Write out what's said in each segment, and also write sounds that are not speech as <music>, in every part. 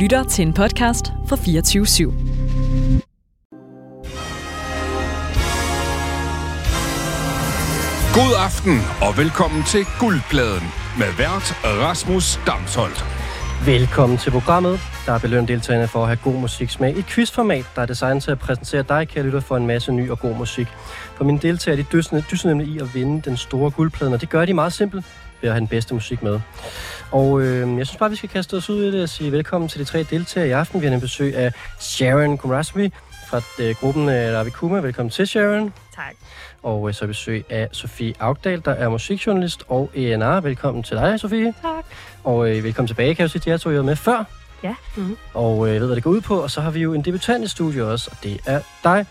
lytter til en podcast fra 24 /7. God aften og velkommen til Guldpladen med vært Rasmus Damsholdt. Velkommen til programmet, der er belønnet deltagerne for at have god musiksmag. Et quizformat, der er designet til at præsentere dig, kære lytter, for en masse ny og god musik. For mine deltagere, de dyster, dyster nemlig i at vinde den store guldplade, og det gør de meget simpelt ved at have den bedste musik med. Og øh, jeg synes bare, vi skal kaste os ud i det og sige velkommen til de tre deltagere i aften. Vi har en besøg af Sharon Kumrasmi fra øh, gruppen øh, Ravikuma. Velkommen til, Sharon. Tak. Og øh, så besøg af Sofie Augdal, der er musikjournalist og ENR. Velkommen til dig, Sofie. Tak. Og øh, velkommen tilbage, kan jeg sige til jer to, I var med før. Ja. Mm-hmm. Og øh, jeg ved, hvad det går ud på. Og så har vi jo en debutant i studiet også, og det er dig,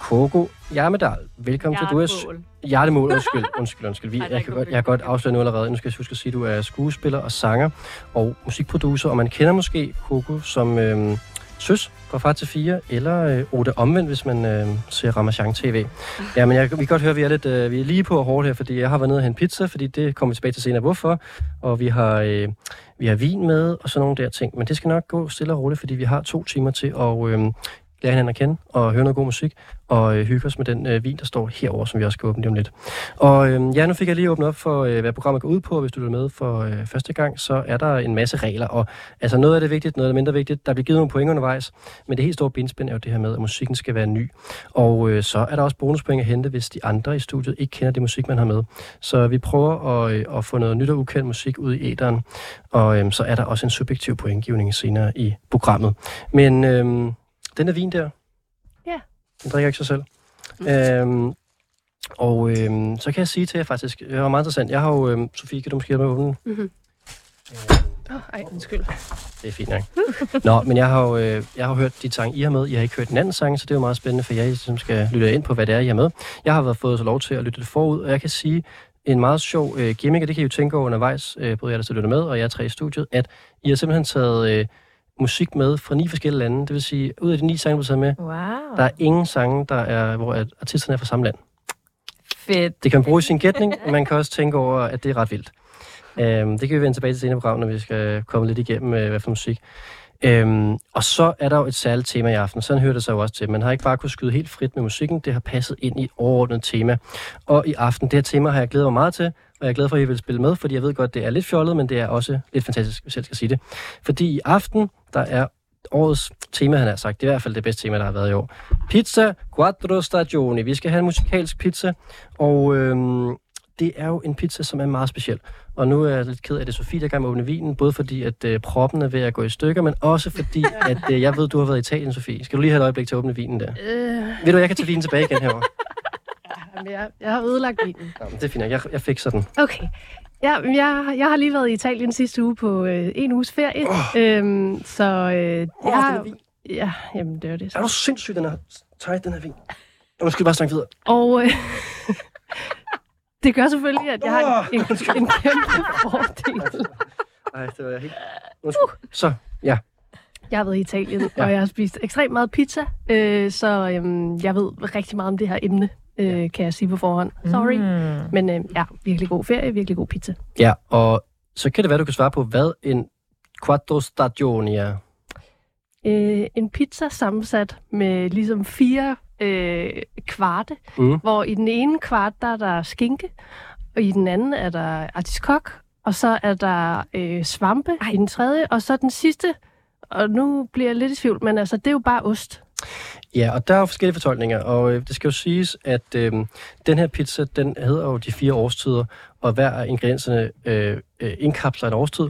Kogo Jermedal. Velkommen til, du er... Hjertemål, undskyld, <laughs> undskyld, undskyld. Vi, Ej, jeg, kan godt, jeg har godt afsløret nu allerede. Nu skal jeg huske at sige, at du er skuespiller og sanger og musikproducer, og man kender måske Kogo som øh, søs fra Far til 4, eller øh, Ode Omvendt, hvis man øh, ser Ramachan TV. Ja, men jeg, vi kan godt høre, at vi er, lidt, øh, vi er lige på hårdt her, fordi jeg har været nede og hente pizza, fordi det kommer vi tilbage til senere, hvorfor. Og vi har, øh, vi har vin med, og sådan nogle der ting. Men det skal nok gå stille og roligt, fordi vi har to timer til at øh, lære hinanden at kende og høre noget god musik, og øh, hygge os med den øh, vin, der står herover, som vi også skal åbne lige om lidt. Og øh, ja, nu fik jeg lige åbnet op for, øh, hvad programmet går ud på. Hvis du er med for øh, første gang, så er der en masse regler, og altså noget af det er vigtigt, noget af det mindre vigtigt. Der bliver givet nogle point undervejs, men det helt store benspænd er jo det her med, at musikken skal være ny. Og øh, så er der også bonuspoint at hente, hvis de andre i studiet ikke kender det musik, man har med. Så vi prøver at, øh, at få noget nyt og ukendt musik ud i æderen, og øh, så er der også en subjektiv pointgivning senere i programmet. Men øh, den er vin der. Ja. Den drikker ikke sig selv. Mm. Øhm, og øhm, så kan jeg sige til jer faktisk, det var meget interessant. Jeg har jo, øhm, Sofie, kan du måske hjælpe med at åbne den? Mm-hmm. Oh, ej, undskyld. Det er fint nok. Nå, men jeg har jo øh, jeg har hørt de sange, I har med. Jeg har ikke hørt den anden sang, så det er jo meget spændende for jer, som skal lytte ind på, hvad det er, I har med. Jeg har været fået så lov til at lytte det forud, og jeg kan sige, en meget sjov øh, gimmick, og det kan I jo tænke over undervejs, øh, både jer, der skal lytte med, og jeg tre i studiet, at I har simpelthen taget øh, musik med fra ni forskellige lande. Det vil sige, ud af de ni sange, du har taget med, Wow. der er ingen sange, der er, hvor at artisterne er fra samme land. Fedt. Det kan man bruge i sin gætning, men man kan også tænke over, at det er ret vildt. Øhm, det kan vi vende tilbage til senere i programmet, når vi skal komme lidt igennem, øh, hvad for musik. Øhm, og så er der jo et særligt tema i aften. Sådan hører det sig jo også til. Man har ikke bare kunnet skyde helt frit med musikken. Det har passet ind i et overordnet tema. Og i aften, det her tema har jeg glædet mig meget til. Og jeg er glad for, at I vil spille med, fordi jeg ved godt, det er lidt fjollet, men det er også lidt fantastisk, hvis jeg skal sige det. Fordi i aften, der er årets tema, han har sagt. Det er i hvert fald det bedste tema, der har været i år. Pizza Quattro Stagioni. Vi skal have en musikalsk pizza, og øhm, det er jo en pizza, som er meget speciel. Og nu er jeg lidt ked af det, Sofie, der er gang med at åbne vinen, både fordi, at øh, proppen er ved at gå i stykker, men også fordi, <laughs> at øh, jeg ved, du har været i Italien, Sofie. Skal du lige have et øjeblik til at åbne vinen der? Øh, Ved du, jeg kan tage vinen tilbage igen herovre. <laughs> jamen, jeg, jeg har ødelagt vinen. Nå, men det er fint, nok. jeg, jeg fik sådan. Okay. Ja, jeg, jeg har lige været i Italien sidste uge på øh, en uges ferie. Oh. Øhm, så øh, jeg Åh, har... den er. Ja, jamen det var det. Er Så. du sindssyg, den her tight, den her vin? Nu skal vi bare snakke videre. Og øh, <laughs> det gør selvfølgelig, at jeg har en, en, en kæmpe fordel. Ej, det var helt... Undskyld. Så, ja. Jeg har været i Italien, ja. og jeg har spist ekstremt meget pizza, øh, så øhm, jeg ved rigtig meget om det her emne, øh, kan jeg sige på forhånd. Sorry. Mm. Men øh, ja, virkelig god ferie, virkelig god pizza. Ja, og så kan det være, du kan svare på, hvad en quattro stagioni er. Øh, en pizza sammensat med ligesom fire øh, kvarte, Mm. hvor i den ene kvart, der er der skinke, og i den anden er der artiskok, og så er der øh, svampe Ej. i den tredje, og så den sidste, og nu bliver jeg lidt i tvivl, men altså, det er jo bare ost. Ja, og der er jo forskellige fortolkninger, og øh, det skal jo siges, at øh, den her pizza, den hedder jo de fire årstider, og hver af ingredienserne øh, øh indkapsler en årstid.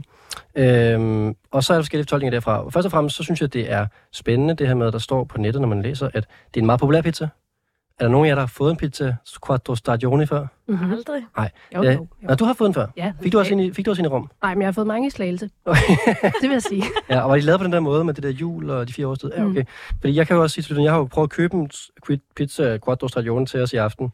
Øh, og så er der forskellige fortolkninger derfra. Først og fremmest, så synes jeg, det er spændende, det her med, at der står på nettet, når man læser, at det er en meget populær pizza. Er der nogen af jer, der har fået en pizza Quattro Stagioni før? Mm-hmm. Aldrig. Nej. Jo, Ja, jo, jo. Nå, du har fået den før. Ja, Fik du også en i, fik du også en i rum? Nej, men jeg har fået mange i slagelse. <laughs> det vil jeg sige. <laughs> Ja, og var de lavet på den der måde med det der jul og de fire årstider? Ja, Mm. okay. Fordi jeg kan jo også sige til lytterne, jeg har jo prøvet at købe en pizza Quattro Stagioni til os i aften.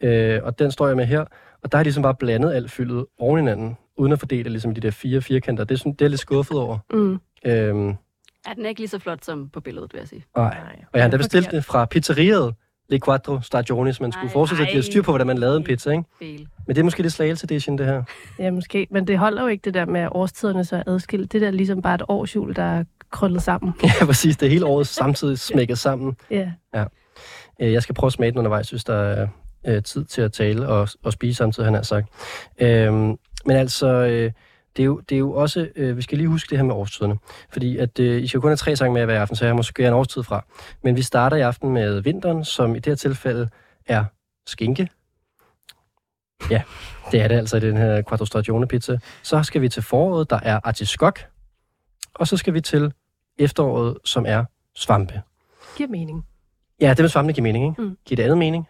Øh, og den står jeg med her. Og der har jeg ligesom bare blandet alt fyldet oven i hinanden, uden at fordele ligesom de der fire firkanter. Det er, sådan, det er lidt skuffet over. Mm. Øhm, Er den ikke lige så flot som på billedet, vil jeg sige? nej. Og jeg har endda bestilt det fra pizzeriet Le Quattro Stagionis. Man skulle forestille sig, at de har styr på, hvordan man lavede en pizza, ikke? Men det er måske det slagelse edition, det her. Ja, måske. Men det holder jo ikke det der med at årstiderne så er adskilt. Det der er ligesom bare et årsjul, der er krøllet sammen. <laughs> Ja, præcis. Det hele året samtidig <laughs> smækket sammen. Ja. Øh, Jeg skal prøve at smage den undervejs, hvis der er øh, tid til at tale og, og spise samtidig, han har sagt. Øhm, men altså, øh, det, er jo, det er jo også, øh, vi skal lige huske det her med årstiderne. Fordi at øh, I skal kun have tre sange med hver aften, så jeg må skære en årstid fra. Men vi starter i aften med vinteren, som i det her tilfælde er skinke. Ja, det er det altså i den her Quattro pizza. Så skal vi til foråret, der er artiskok. Og så skal vi til efteråret, som er svampe. Giver mening. Ja, det med svampe giver mening, ikke? Mm. Giver det andet mening?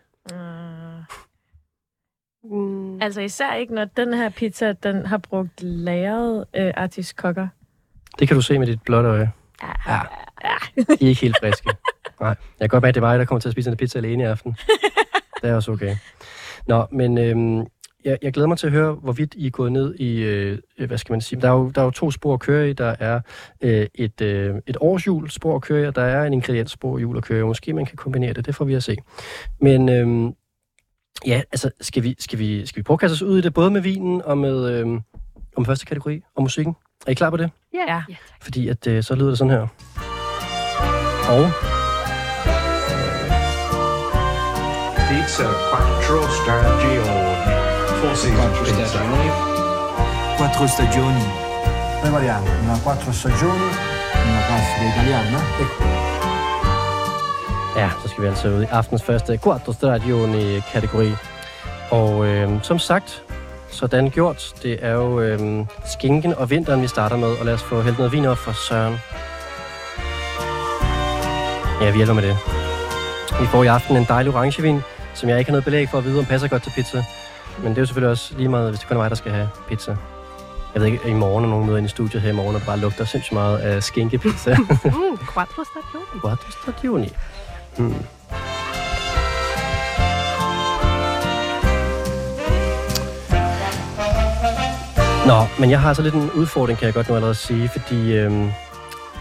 Mm. Altså især ikke, når den her pizza, den har brugt lagret øh, artiskokker. Det kan du se med dit blotte øje. Ja. I er ikke helt friske. Nej. Jeg kan godt mærke, at det er mig, der kommer til at spise en pizza alene i aften. <laughs> Det er også okay. Nå, men øhm, jeg, jeg glæder mig til at høre, hvorvidt I er gået ned i, øh, hvad skal man sige, der er jo, der er jo to spor at køre i. Der er øh, et, øh, et årshjul spor at køre i, og der er en ingrediensspor hjul at køre i. Måske man kan kombinere det, det får vi at se. Men øhm, ja, altså, skal vi, skal, vi, skal vi prøve at kaste os ud i det, både med vinen og med, øhm, om første kategori, og musikken? Er I klar på det? Ja. Fordi at, øh, så lyder det sådan her. Og Pizza quattro stagioni. Forse quattro stagioni. Quattro stagioni. Prepariamo una quattro stagioni, una classica italiana e ja, så skal vi altså ud i aftens første Quattro Stagioni kategori. Og øh, som sagt, sådan gjort, det er jo øh, skinken og vinteren, vi starter med. Og lad os få hældt noget vin op for Søren. Ja, vi hjælper med det. Vi får i aften en dejlig orangevin, som jeg ikke har noget belæg for at vide, om passer godt til pizza. Men det er jo selvfølgelig også lige meget, hvis det kun er mig, der skal have pizza. Jeg ved ikke, i morgen er nogen møder ind i studiet her i morgen, og det bare lugter sindssygt meget af skinkepizza. <laughs> Mm, quattro stagioni. Quattro stagioni. Mm. Nå, men jeg har så lidt en udfordring, kan jeg godt nu allerede sige, fordi øhm,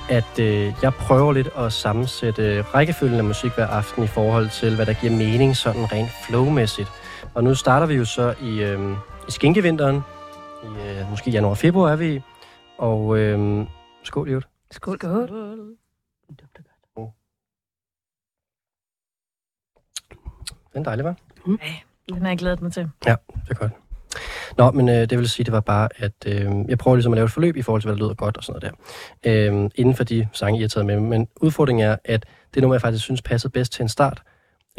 at øh, jeg prøver lidt at sammensætte rækkefølgen af musik hver aften i forhold til, hvad der giver mening sådan rent flowmæssigt. Og nu starter vi jo så i, øhm, i skinkevinteren, i øh, måske januar og februar er vi i, og øhm, skål, Jut. Skål. Skål. Den er dejlig, hva'? Den har jeg glædet mig til. Det er godt. Nå, men øh, det vil sige, det var bare, at øh, jeg prøver ligesom at lave et forløb i forhold til, hvad der lyder godt og sådan noget der. Øh, inden for de sange, I har taget med. Men udfordringen er, at det nummer, jeg faktisk synes passede bedst til en start,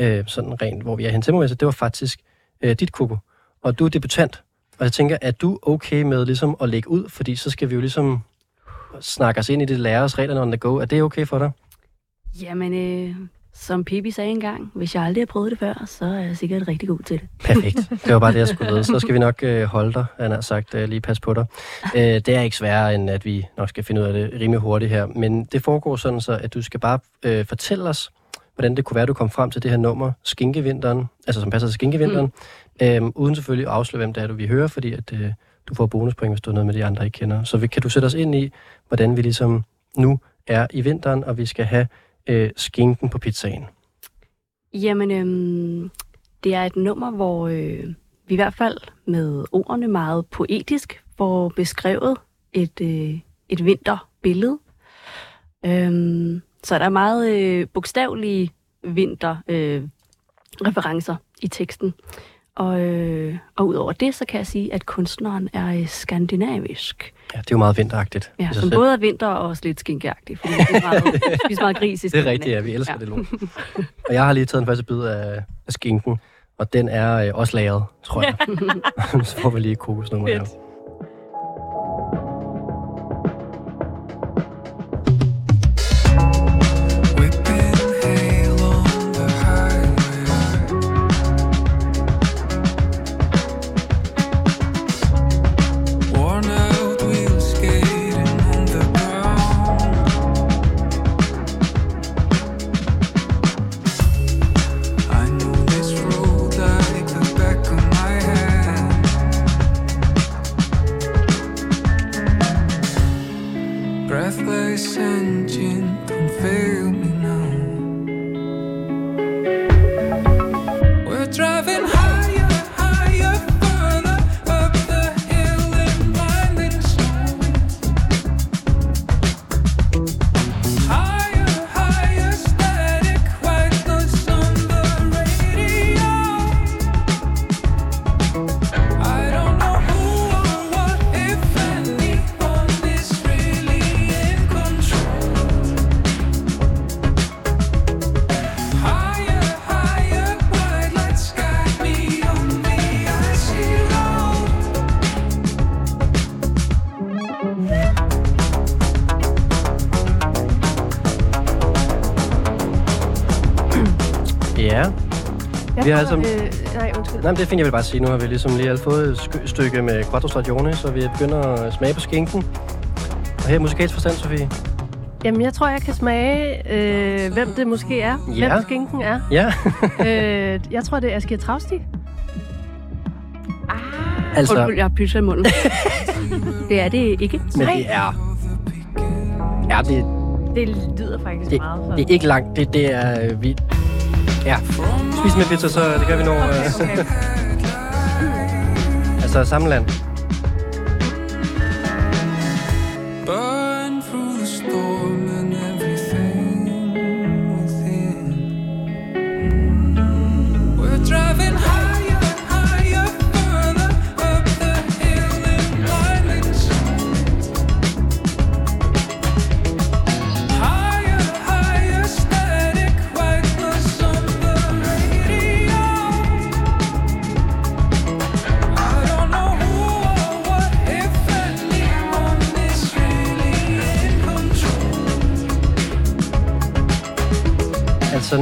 øh, sådan rent, hvor vi er hen til det var faktisk øh, dit Koko. Og du er debutant. Og jeg tænker, at du okay med ligesom at lægge ud, fordi så skal vi jo ligesom snakke os ind i det, lære os reglerne on the go. Er det okay for dig? Jamen, øh, som Pippi sagde engang, hvis jeg aldrig har prøvet det før, så er jeg sikkert rigtig god til det. Perfekt. <laughs> Det var bare det, jeg skulle vide. Så skal vi nok øh, holde dig, han har sagt, øh, lige passe på dig. Øh, det er ikke sværere, end at vi nok skal finde ud af det rimelig hurtigt her. Men det foregår sådan så, at du skal bare øh, fortælle os, hvordan det kunne være, at du kom frem til det her nummer, Skinkevinteren, altså som passer til Skinkevinteren, mm. øh, uden selvfølgelig at afsløre, hvem det er, du vil høre, fordi at, øh, du får bonuspoint, hvis du er noget med de andre, ikke kender. Så vi, kan du sætte os ind i, hvordan vi ligesom nu er i vinteren, og vi skal have øh, skinken på pizzaen. Jamen, øhm, det er et nummer, hvor øh, vi i hvert fald med ordene meget poetisk får beskrevet et, øh, et vinterbillede. Øhm, så der er meget øh, bogstavelige vinterreferencer øh, referencer i teksten. Og, øh, og udover det, så kan jeg sige, at kunstneren er øh, skandinavisk. Ja, det er jo meget vinteragtigt. Ja, som både er vinter og også lidt skinkeagtig. Fordi det er meget gris i Det er rigtigt, ja. Vi elsker ja. det lort. og jeg har lige taget en første bid af, af skinken, og den er øh, også lagret, tror jeg. <laughs> Så får vi lige et kokosnummer her. having Vi har altså- øh, nej, undskyld. Nej, men det er fint, jeg vil bare sige. Nu har vi ligesom lige fået et stykke med quattro stagione, så vi begynder at smage på skinken. Og her i musikalsk forstand, Sofie. Jamen, jeg tror, jeg kan smage, øh, hvem det måske er. Ja. Hvem skinken er. Ja, <laughs> øh, jeg tror, det er Asger Travstig. altså, Undskyld, jeg har pizza i munden. <laughs> det er det ikke. men det er... Ja, det, Det lyder faktisk det, meget det er ikke langt. Det, det er... øh, Vi, ja, spis med pizza, så det kan vi nå. øh, <laughs> altså, samme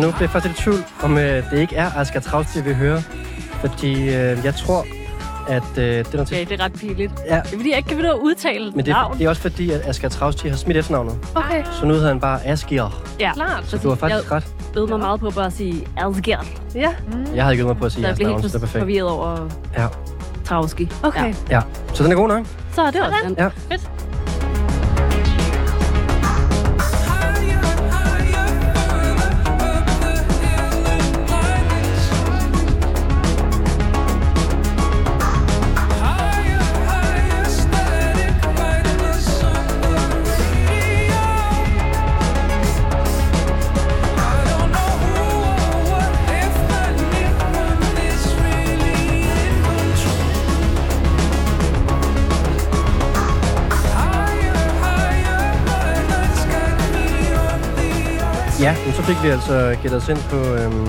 nu bliver jeg faktisk lidt i tvivl, om øh, det ikke er Asger Travstig, vi hører. Fordi øh, jeg tror, at øh, det er noget Okay, til... det er ret pinligt. Ja, Det er fordi, jeg ikke kan finde at udtale men det er, navn. det er også fordi, at Asger Travstig har smidt efternavnet. Okay, Så nu hedder han bare Asger. Ja, klart. Så du har faktisk ret. Jeg bed mig meget på bare at sige Asger. Ja, Jeg havde ikke øvet mig på at sige Så jeg blev navn, helt så det er perfekt. forvirret over Ja. Travski. okay. Ja. ja. Så den er god nok. Så er det også den. Ja. Fedt. Fik vi altså gættet os ind på øhm,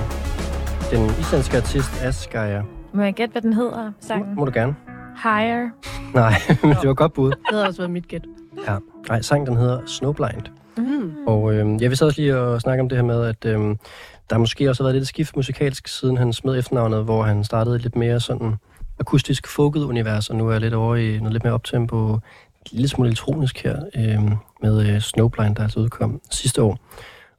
den islandske artist Asgeir. Må jeg gætte, hvad den hedder, Må, sangen? må du gerne. Higher. Nej, <laughs> men det var godt bud. Det havde også været mit gæt. Ja. Nej, sangen den hedder Snowblind. Mm. Og øhm, jeg vil så også lige at snakke om det her med, at øhm, der måske også har været lidt skift musikalsk, siden han smed efternavnet, hvor han startede lidt mere sådan akustisk folket univers, og nu er jeg lidt over i noget lidt mere optempo, lille smule elektronisk her, øhm, med øh, Snowblind, der altså udkom sidste år.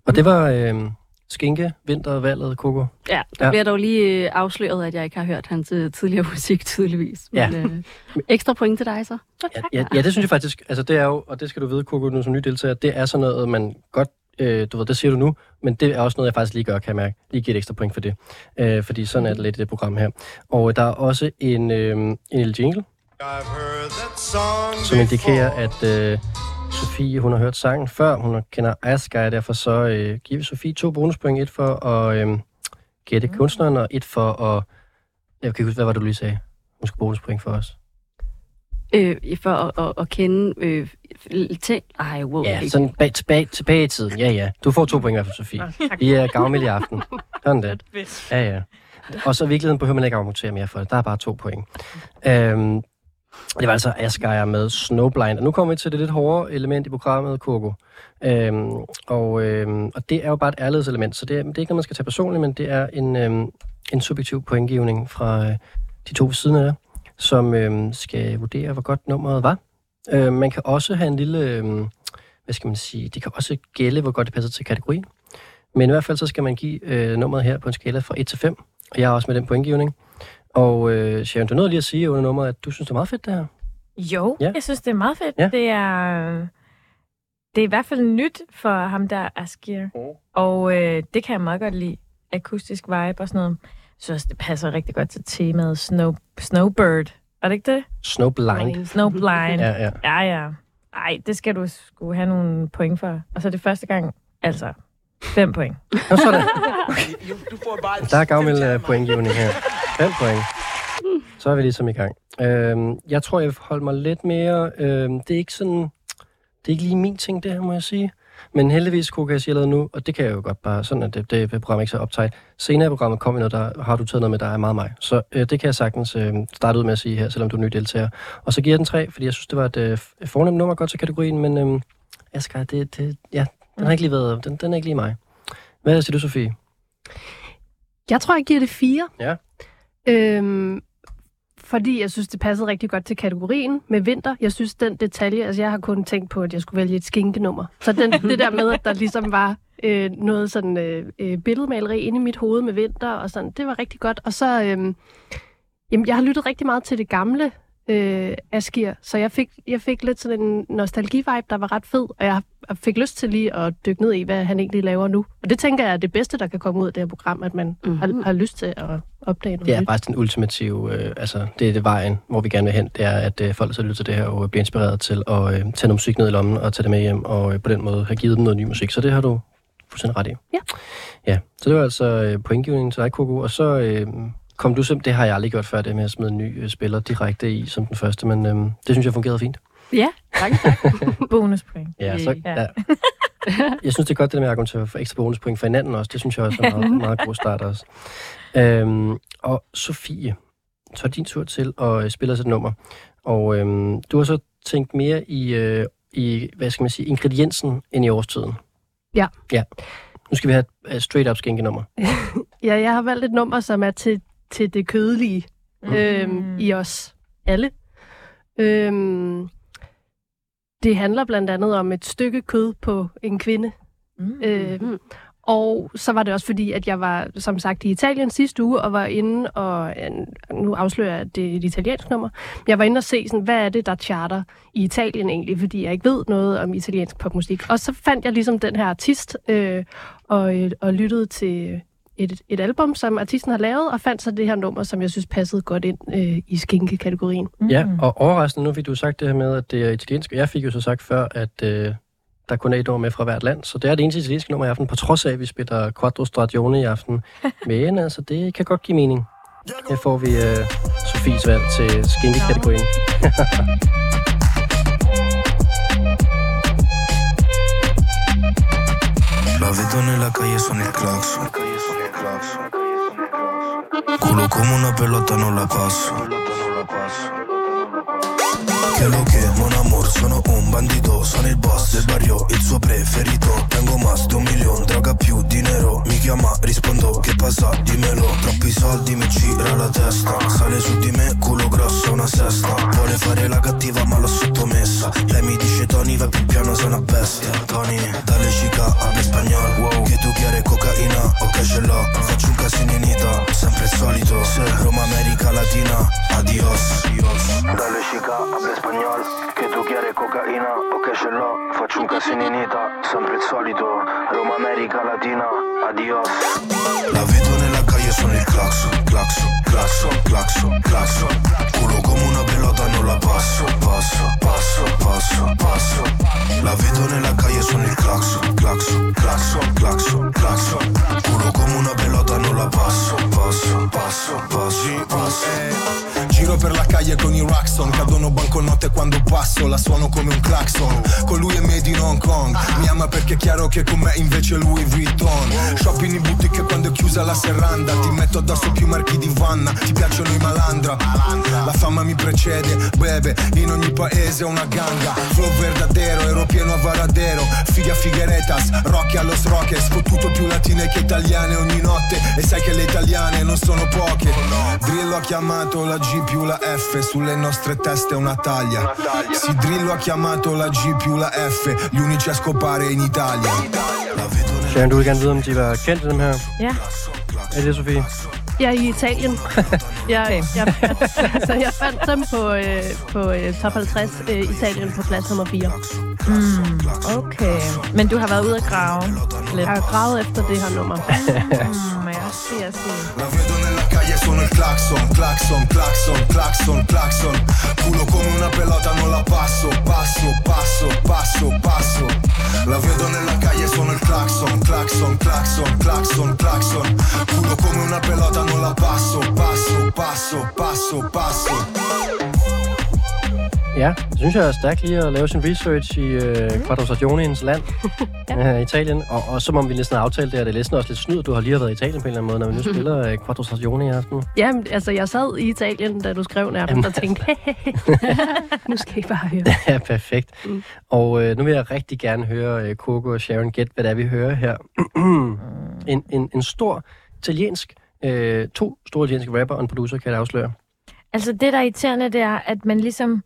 Og det var øhm, Skinke, Vintervalget, Koko. Ja, der Ja. bliver dog lige øh, afsløret, at jeg ikke har hørt hans øh, tidligere <laughs> musik, tydeligvis. Men, Ja. øh, ekstra point til dig så. Ja, ja, ja, det synes jeg faktisk, altså det er jo, og det skal du vide, Koko, nu som ny deltager, det er sådan noget, man godt, øh, du ved, det siger du nu, men det er også noget, jeg faktisk lige gør, kan jeg mærke. Lige give et ekstra point for det. Øh, fordi sådan er det lidt i det program her. Og der er også en, øh, en lille jingle, som indikerer, at øh, Sofie, hun har hørt sangen før, hun kender Asger, derfor så øh, giver vi Sofie to bonuspoint. Et for at øh, gætte kunstneren, og et for at... Jeg kan ikke huske, hvad var det, du lige sagde? Hun skal bonuspoint for os. Øh, for at, at, at kende øh, ting. Ej, wow. Ja, sådan bag, tilbage, tilbage i tiden. Ja, ja. Du får to point i hvert fald, Sofie. I er gavmild i aften. <laughs> Sådan det. Ja, ja. Og så i virkeligheden behøver man ikke argumentere mere for det. Der er bare to point. Øhm, det var altså Asgeir med Snowblind. Og nu kommer vi til det lidt hårdere element i programmet, Koko. Øhm, og, øhm, og det er jo bare et ærlighedselement, så det er, det er ikke noget, man skal tage personligt, men det er en, øhm, en subjektiv pointgivning fra øh, de to ved siden af jer, som øhm, skal vurdere, hvor godt nummeret var. Øh, man kan også have en lille, øhm, hvad skal man sige, det kan også gælde, hvor godt det passer til kategorien. Men i hvert fald så skal man give øh, nummeret her på en skala fra 1 til 5, og jeg er også med den pointgivning. Og øh, Sharon, du nåede lige at sige under nummeret, at du synes, det er meget fedt, det her. Jo, Ja. jeg synes, det er meget fedt. Ja. Det er det er i hvert fald nyt for ham der, Askir. Og øh, det kan jeg meget godt lide. Akustisk vibe og sådan noget. Jeg synes også, det passer rigtig godt til temaet Snow, Snowbird. Er det ikke det? Snowblind. <laughs> Snowblind. Ja, ja. Ja, ja. Ej, det skal du skulle have nogle point for. Og så er det første gang, altså fem point. Nå, sådan. <laughs> Der er gavmild uh, pointgivning her. 5 point. Så er vi ligesom i gang. Øhm, jeg tror, jeg vil holde mig lidt mere... Øhm, det er ikke sådan... Det er ikke lige min ting, det her, må jeg sige. Men heldigvis kunne jeg sige allerede nu, og det kan jeg jo godt bare, sådan at det, det programmet ikke så optaget. Senere i programmet kommer noget, der har du taget noget med, der er meget mig. Så øh, det kan jeg sagtens øh, starte ud med at sige her, selvom du er ny deltager. Og så giver jeg den 3, fordi jeg synes, det var et øh, fornemt nummer godt til kategorien, men øh, Asger, det, det, ja, den har ikke lige været, den, den er ikke lige mig. Hvad siger du, Sofie? Jeg tror, jeg giver det fire. Ja. Øhm, fordi jeg synes, det passede rigtig godt til kategorien med vinter. Jeg synes, den detalje, altså jeg har kun tænkt på, at jeg skulle vælge et skinkenummer. Så den, <laughs> det der med, at der ligesom var øh, noget sådan øh, øh, billedmaleri inde i mit hoved med vinter, og sådan, det var rigtig godt. Og så, øh, jamen, jeg har lyttet rigtig meget til det gamle øh, Askir, så jeg fik, jeg fik lidt sådan en nostalgi-vibe, der var ret fed, og jeg fik lyst til lige at dykke ned i, hvad han egentlig laver nu. Og det tænker jeg er det bedste, der kan komme ud af det her program, at man mm-hmm. har, har lyst til at opdage noget Det er nyt. bare den ultimative, øh, altså det er det vejen, hvor vi gerne vil hen, det er, at øh, folk så lytter til det her og bliver inspireret til at øh, tage noget musik ned i lommen og tage det med hjem, og øh, på den måde have givet dem noget ny musik. Så det har du fuldstændig ret i. Ja. Ja, så det var altså øh, pointgivningen til dig, Coco, og så øh, kom du simpelthen, det har jeg aldrig gjort før, det med at smide en ny øh, spiller direkte i som den første, men øh, det synes jeg fungerede fint. Ja, tak. <laughs> Bonuspoint. Ja, så, Ja. ja. <laughs> Jeg synes, det er godt, det der med at argumentere for ekstra bonuspoint for hinanden også. Det synes jeg også er en <laughs> meget, meget god start også. Øhm, og Sofie, så er din tur til at øh, spille os et nummer. Og øhm, du har så tænkt mere i, øh, i, hvad skal man sige, ingrediensen end i årstiden. Ja. Ja. Nu skal vi have et uh, straight up skænkenummer. Ja, jeg har valgt et nummer, som er til, til det kødelige Mm. mm. øhm, i os alle. Øhm, det handler blandt andet om et stykke kød på en kvinde. Mm. Øhm, og så var det også fordi, at jeg var, som sagt, i Italien sidste uge, og var inde og, øh, nu afslører jeg, at det er et italiensk nummer, jeg var inde og se, sådan, hvad er det, der charter i Italien egentlig, fordi jeg ikke ved noget om italiensk popmusik. Og så fandt jeg ligesom den her artist, øh, og, øh, og lyttede til et, et album, som artisten har lavet, og fandt så det her nummer, som jeg synes passede godt ind øh, i skinke-kategorien. Mm. Ja, og overraskende, nu fik du sagt det her med, at det er italiensk, jeg fik jo så sagt før, at øh, der kun er et nummer med fra hvert land, så det er det eneste italienske nummer i aften, på trods af, at vi spiller Quattro Stagione i aften. <laughs> Men altså, det kan godt give mening. Her får vi øh, Sofies valg til skinke-kategorien. <laughs> La vedo nella calle suona il clacson Culo come una pelota non la passo Che lo che, mon amor, sono un bandito Sono il boss del barrio, il suo preferito. Tengo di un milione, droga più dinero. Mi chiama, rispondo, che passa, dimmelo. Troppi soldi mi gira la testa. Sale su di me, culo grosso, una sesta. Vuole fare la cattiva ma l'ho sottomessa. Lei mi dice Tony, vai più piano, sei una bestia. Tony, dale chica, habla español wow. Che tu quieres cocaina, ok ce l'ho. Faccio un casino in Ita, sempre il solito. Se Roma, America Latina, adios. Dale chica, habla español Que tu quieres cocaina, ok ce l'ho Faccio un casino in Ita, sempre il solito Roma, America Latina, adios. La vedo nella calle, sono il clacson Clacson, clacson, clacson, clacson. Culo come una non la passo Passo, passo, passo, passo. La vedo nella calle, sono il clacson Clacson, clacson, clacson, clacson. Culo come una pelota, non la passo Passo, passo, passo, passo. Giro per la calle con i Roxon Cadono banconote quando passo La suono come un clacson. Con lui è made in Hong Kong Mi ama perché è chiaro che con me invece lui Vuitton. Shopping in boutique quando è chiusa la serranda Ti metto addosso più marchi di Vanna Ti piacciono i malandra. La fama mi precede Bebe in ogni paese una ganga. Flow verdadero Ero pieno a Varadero. Figa Figueretas Rocky a Los Rockets Fottuto più latine che italiane ogni notte. E sai che le italiane non sono poche. Drillo ha chiamato la G più la F. Sulle nostre teste una taglia. Sì, Drillo ha chiamato la G più la F. Gli unici a scopare in Italia. Sharon, du vil gerne vide, om de var kendt, dem her. Ja. Er det, Sofie? Jeg er i Italien. <laughs> jeg, jeg, <laughs> så jeg fandt dem på, øh, på øh, top 50 øh, Italien på plads nummer 4. Mm, okay. Men du har været ude at grave lidt. Jeg har gravet efter det her nummer. Mm, jeg ser, jeg ser. Suono il clacson, clacson, clacson, clacson, clacson. Culo come una pelota non la passo, passo, passo, passo, passo. La vedo nella calle suono il clacson, clacson, clacson, clacson, clacson. Culo come una pelota non la passo, passo, passo, passo, passo Ja, det synes jeg er stærkt lige at lave sin research i øh, Quattro Stagioneens land, <laughs> ja. Italien. Og, og så må vi næsten aftale det, at det er næsten også lidt snyd, at du har lige har været i Italien på en eller anden måde, når vi nu <laughs> spiller øh, Quattro Stagione i aften. Jamen, altså, jeg sad i Italien, da du skrev nærmest, og tænkte, <laughs> nu skal I bare høre. ja, perfekt. Mm. Og øh, nu vil jeg rigtig gerne høre øh, Coco og Sharon gætte, hvad det er, vi hører her. <clears throat> en, en, en stor italiensk Øh, to store italienske rapper og en producer, kan jeg afsløre. Altså, det, der er irriterende, det er, at man ligesom...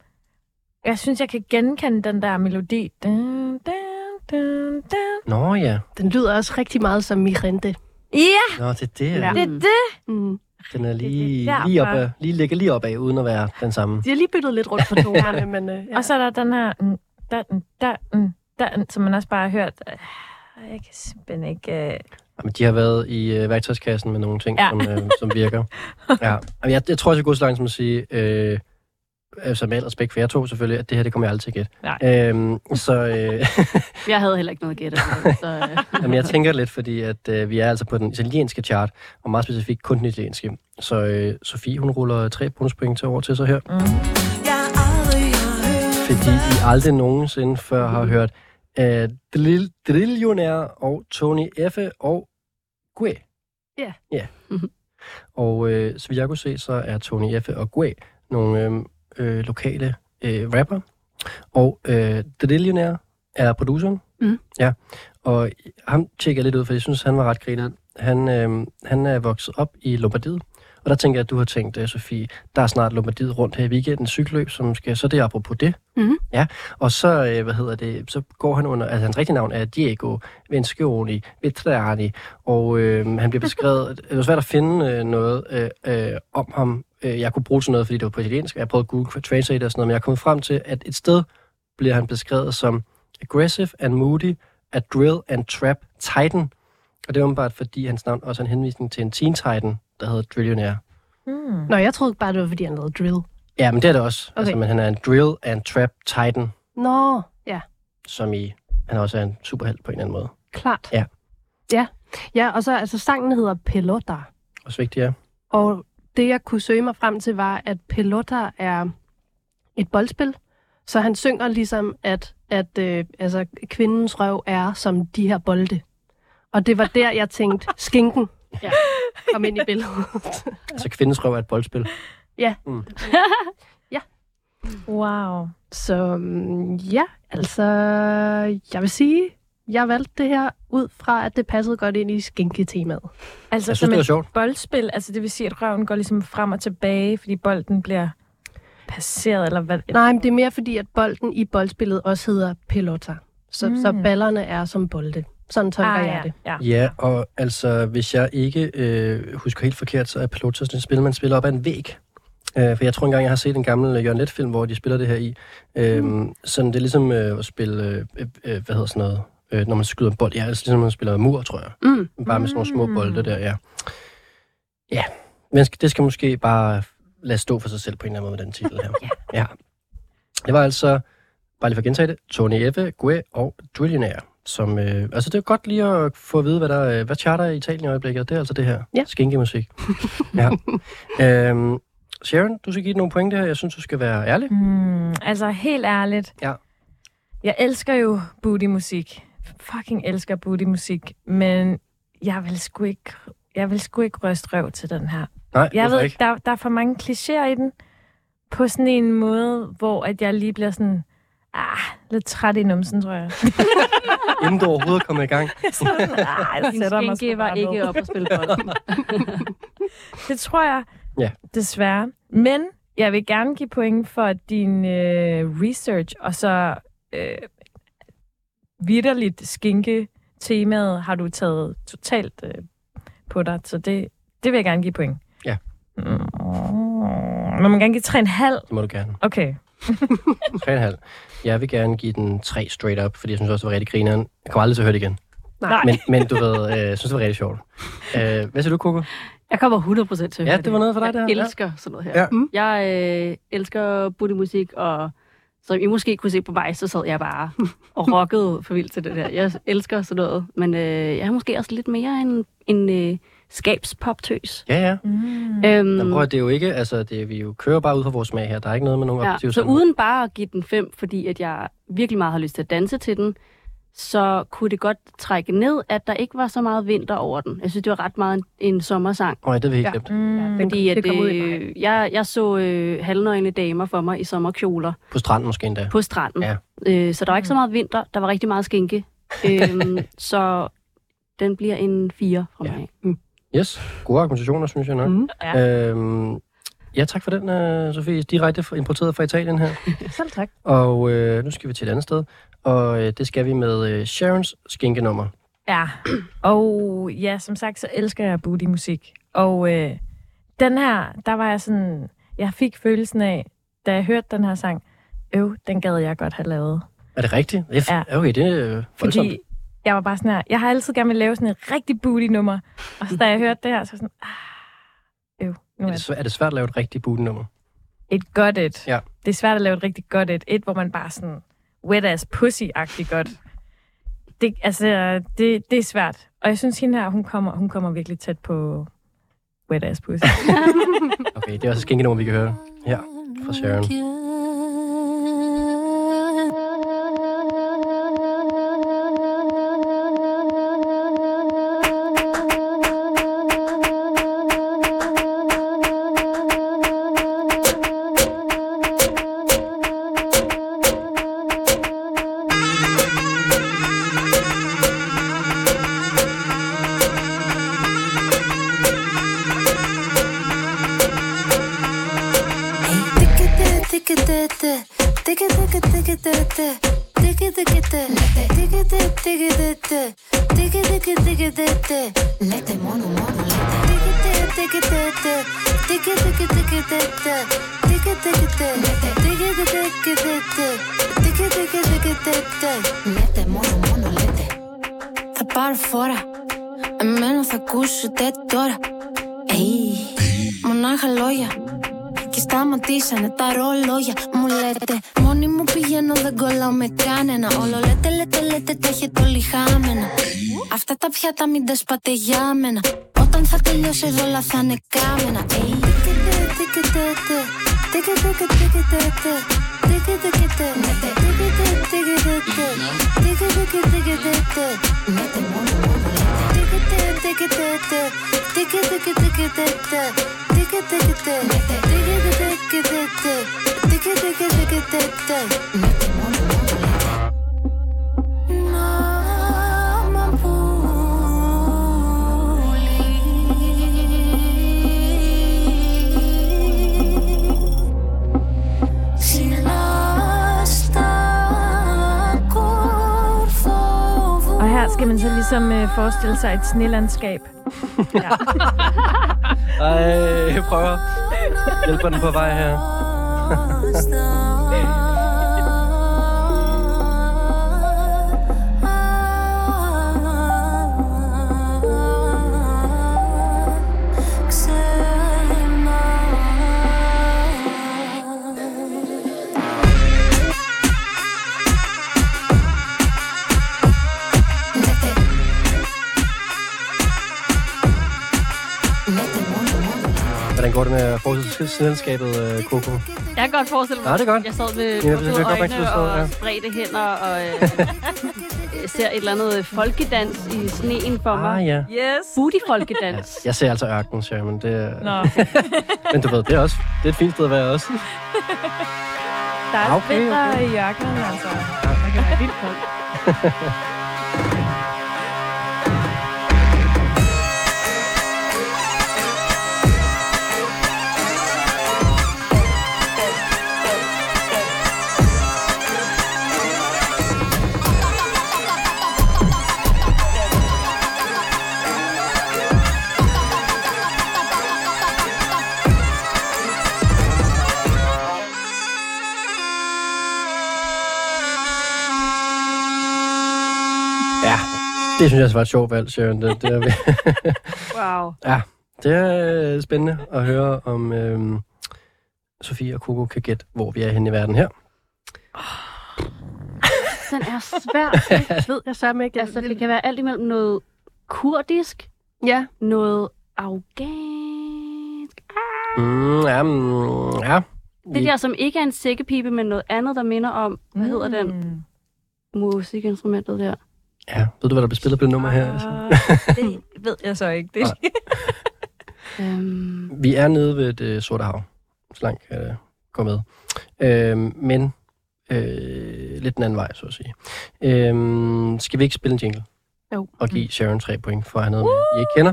Jeg synes, jeg kan genkende den der melodi. Dun, dun, dun, dun. Nå ja. Den lyder også rigtig meget som Mirente. Ja, Nå, det er det. Ja. Ja. det er det. Mm. Den er lige, derfor. lige, op lige ligger lige op af, uden at være den samme. De har lige byttet lidt rundt på <laughs> tonerne, men øh, ja. Og så er der den her... Da, da, mm, da, mm, som man også bare har hørt. Øh, Jeg kan simpelthen ikke... Øh... Jamen, de har været i øh, værktøjskassen med nogle ting, Ja. ja. som, øh, som virker. <laughs> ja. Jamen, jeg, jeg tror også, jeg går så langt som at sige, øh, altså med al respekt for jer to selvfølgelig, at det her, det kommer jeg aldrig til at gætte. Øhm, så øh, <laughs> Jeg havde heller ikke noget gæt. Så, øh. <laughs> jamen, jeg tænker lidt, fordi at øh, vi er altså på den italienske chart, og meget specifikt kun den italienske. Så øh, Sofie, hun ruller tre bonuspoint til over til sig her. Fordi I aldrig nogensinde før har hørt øh, Drill, Drillionaire og Tony Effe og Gue. Ja. Ja. og øh, så vidt jeg kunne se, så er Tony Effe og Gue nogle øh, øh, lokale øh, rapper. Og øh, Drillionaire er produceren. Mhm. Ja. Og ham tjekker jeg lidt ud, for jeg synes, han var ret griner. Han, øh, han er vokset op i Lombardiet. Og der tænker jeg, at du har tænkt, øh, Sofie, der er snart Lombardiet rundt her i weekenden, cykelløb, som skal, så det er apropos det. Mhm. Ja, og så, øh, hvad hedder det, så går han under, altså hans rigtige navn er Diego Vincioni Vetrani, og øh, han bliver beskrevet, <laughs> det var svært at finde øh, noget øh, øh, om ham. Øh, jeg kunne bruge til noget, fordi det var på italiensk, og jeg prøvede Google Translate og sådan noget, men jeg kom frem til, at et sted bliver han beskrevet som aggressive and moody, a drill and trap titan. Og det er åbenbart, fordi hans navn også er en henvisning til en teen titan, der hedder Drillionaire. Hmm. Nå, jeg troede bare, det var, fordi han lavede drill. Ja, men det er det også. Okay. Altså, men han er en drill and trap titan, Nå, ja, som i, han også er en superhelt på en eller anden måde. klart. Ja. Ja, ja og så altså sangen hedder Pelota. Også vigtigt, ja. Og det, jeg kunne søge mig frem til, var, at Pelota er et boldspil. Så han synger ligesom, at, at øh, altså, kvindens røv er som de her bolde. Og det var der, jeg tænkte, <laughs> skinken Ja. kom ind i billedet. <laughs> Altså, kvindens røv er et boldspil. ja. Mm. <laughs> ja. Wow. Så mm, ja, altså, jeg vil sige, jeg valgte det her ud fra, at det passede godt ind i skinketemaet. Altså, Jeg synes, som det var et sjovt. boldspil, altså det vil sige, at røven går ligesom frem og tilbage, fordi bolden bliver passeret, eller hvad? Nej, men det er mere fordi, at bolden i boldspillet også hedder pelota. Så, mm. så ballerne er som bolde. Sådan tolker ah, jeg ja, det. Ja. Ja, og altså, hvis jeg ikke øh, husker helt forkert, så er Pelota sådan et spil, man spiller op ad en væg. Øh, for jeg tror engang, jeg har set en gammel Jørgen Let-film, hvor de spiller det her i. Øh, mm. Sådan, det er ligesom øh, at spille, øh, øh, hvad hedder sådan noget, øh, når man skyder en bold. Ja, det er ligesom, at man spiller mur, tror jeg. Mm. Bare med sådan nogle små bolde der, ja. Ja, men det skal måske bare lade stå for sig selv på en eller anden måde med den titel her. <laughs> ja. Det var altså, bare lige for at gentage det, Tony Effe, Gue og Drillionaire. Som, øh, altså det er godt lige at få at vide, hvad der øh, hvad charter i Italien i øjeblikket, det er altså det her. Ja. Skinkemusik. <laughs> ja. øhm, Sharon, du skal give nogle point det her. Jeg synes, du skal være ærlig. Mm, altså, helt ærligt. Ja. Jeg elsker jo booty-musik. Fucking elsker booty-musik. Men jeg vil sgu ikke, jeg vil sgu ikke ryste røv til den her. Nej, Jeg ved, ikke? der, der er for mange klichéer i den. På sådan en måde, hvor at jeg lige bliver sådan... Ah, lidt træt i numsen, tror jeg. <laughs> Inden du overhovedet kommer i gang. <laughs> ah, jeg Din sætter mig sgu var bare ikke ned. op at spille bold. <laughs> Det tror jeg Ja. desværre. Men jeg vil gerne give point for din øh, research, og så øh, vidderligt skinke temaet har du taget totalt øh, på dig. Så det, det vil jeg gerne give point. Ja. Mm, må man gerne give 3,5? Det må du gerne. Okay. <laughs> 3,5. Jeg vil gerne give den 3 straight up, fordi jeg synes også, det var rigtig grineren. Jeg kommer aldrig til at høre det igen. Nej. Men, men du ved, øh, jeg synes, det var rigtig sjovt. Øh, hvad siger du, Coco? Jeg kommer 100% til at Ja, høre det var noget for dig, det her. Jeg elsker sådan noget her. Ja. Mm. Jeg øh, elsker booty-musik, og som I måske kunne se på mig, så sad jeg bare <laughs> og rockede for vildt til det der. Jeg elsker sådan noget, men øh, jeg er måske også lidt mere en, en øh, skabspoptøs. Ja, ja. Mm. Øhm, Jamen, prøv, det er jo ikke, altså, det, er- vi jo kører bare ud fra vores smag her. Der er ikke noget med nogen ja, så uden bare at give den 5, fordi at jeg virkelig meget har lyst til at danse til den, så kunne det godt trække ned, at der ikke var så meget vinter over den. Jeg synes, det var ret meget en, en sommersang. Nej, det vil jeg Ja. ikke. Mm. Ja, Fordi at, det øh, jeg, jeg så øh, halvnøgne damer for mig i sommerkjoler På stranden måske endda. på stranden. Ja. Øh, så der var ikke så meget vinter. Der var rigtig meget skinke. øhm, <laughs> så den bliver en 4 fra Ja. mig. Mm. Yes, gode argumentationer, synes jeg nok. Mm. Ja. Øhm, ja, tak for den, uh, Sofie. Direkte importeret fra Italien her. <laughs> Selv tak. Og øh, nu skal vi til et andet sted. Og øh, det skal vi med øh, Sharons skinkenummer. Ja, og ja, som sagt, så elsker jeg booty-musik. Og øh, den her, der var jeg sådan, jeg fik følelsen af, da jeg hørte den her sang, øv, den gad jeg godt have lavet. Er det rigtigt? Er, Ja. Okay, det er øh, voldsomt. Fordi jeg var bare sådan her, jeg har altid gerne vil lave sådan et rigtig booty-nummer. Og så da jeg hørte det her, så var sådan, ah, øv, nu Er er det, svæ- er det svært at lave et rigtigt booty-nummer? et godt et. Ja. Det er svært at lave et rigtig godt et. Et, hvor man bare sådan wet ass pussy-agtigt godt. Det, altså, det, det er svært. Og jeg synes, hende her, hun kommer, hun kommer virkelig tæt på wet ass pussy. <laughs> Okay, det er også et skinkenummer, vi kan høre Ja, fra Sharon. Forestille sig et snelandskab. Ja. <laughs> Ej, jeg prøver. Hjælper den på vej her. <laughs> selskabet, øh, Coco? Jeg kan godt forestille mig, Ja, det er godt. jeg sad med Ja, det godt, øjne kan forstå, ja. og spredte hænder og øh, <laughs> ser et eller andet folkedans i sneen for mig. Ah, ja. Yes. Booty folkedans. <laughs> Jeg ser altså ørkenen, Sharon. Det, er- Nå, <laughs> men du ved, det er også det er et fint sted at være også. der er Okay, okay, vinter okay. i ørkenen, altså. Man kan være vildt koldt. Det synes jeg også var et sjovt valg, Sharon. Det, det er, <laughs> Wow. ja, det er øh, spændende at høre, om øhm, Sofie og Coco kan gætte, hvor vi er henne i verden her. Den er svær. <laughs> Det ved jeg sammen ikke. altså, det kan være alt imellem noget kurdisk, Ja, noget afghansk. Mm, ja, mm, ja. Det der, som ikke er en sækkepipe, men noget andet, der minder om, hvad hedder den Mm. musikinstrumentet der? Ja, ved du, hvad der bliver spillet på det nummer her? Ah, det ved <laughs> jeg så ikke. Det. <laughs> Øhm, Vi er nede ved det øh, sorte hav. Så langt kan jeg gå med. Øhm, men øh, lidt den anden vej, så at sige. Øhm, skal vi ikke spille en jingle? Jo. Og give Sharon tre point for at have noget, med, I ikke kender?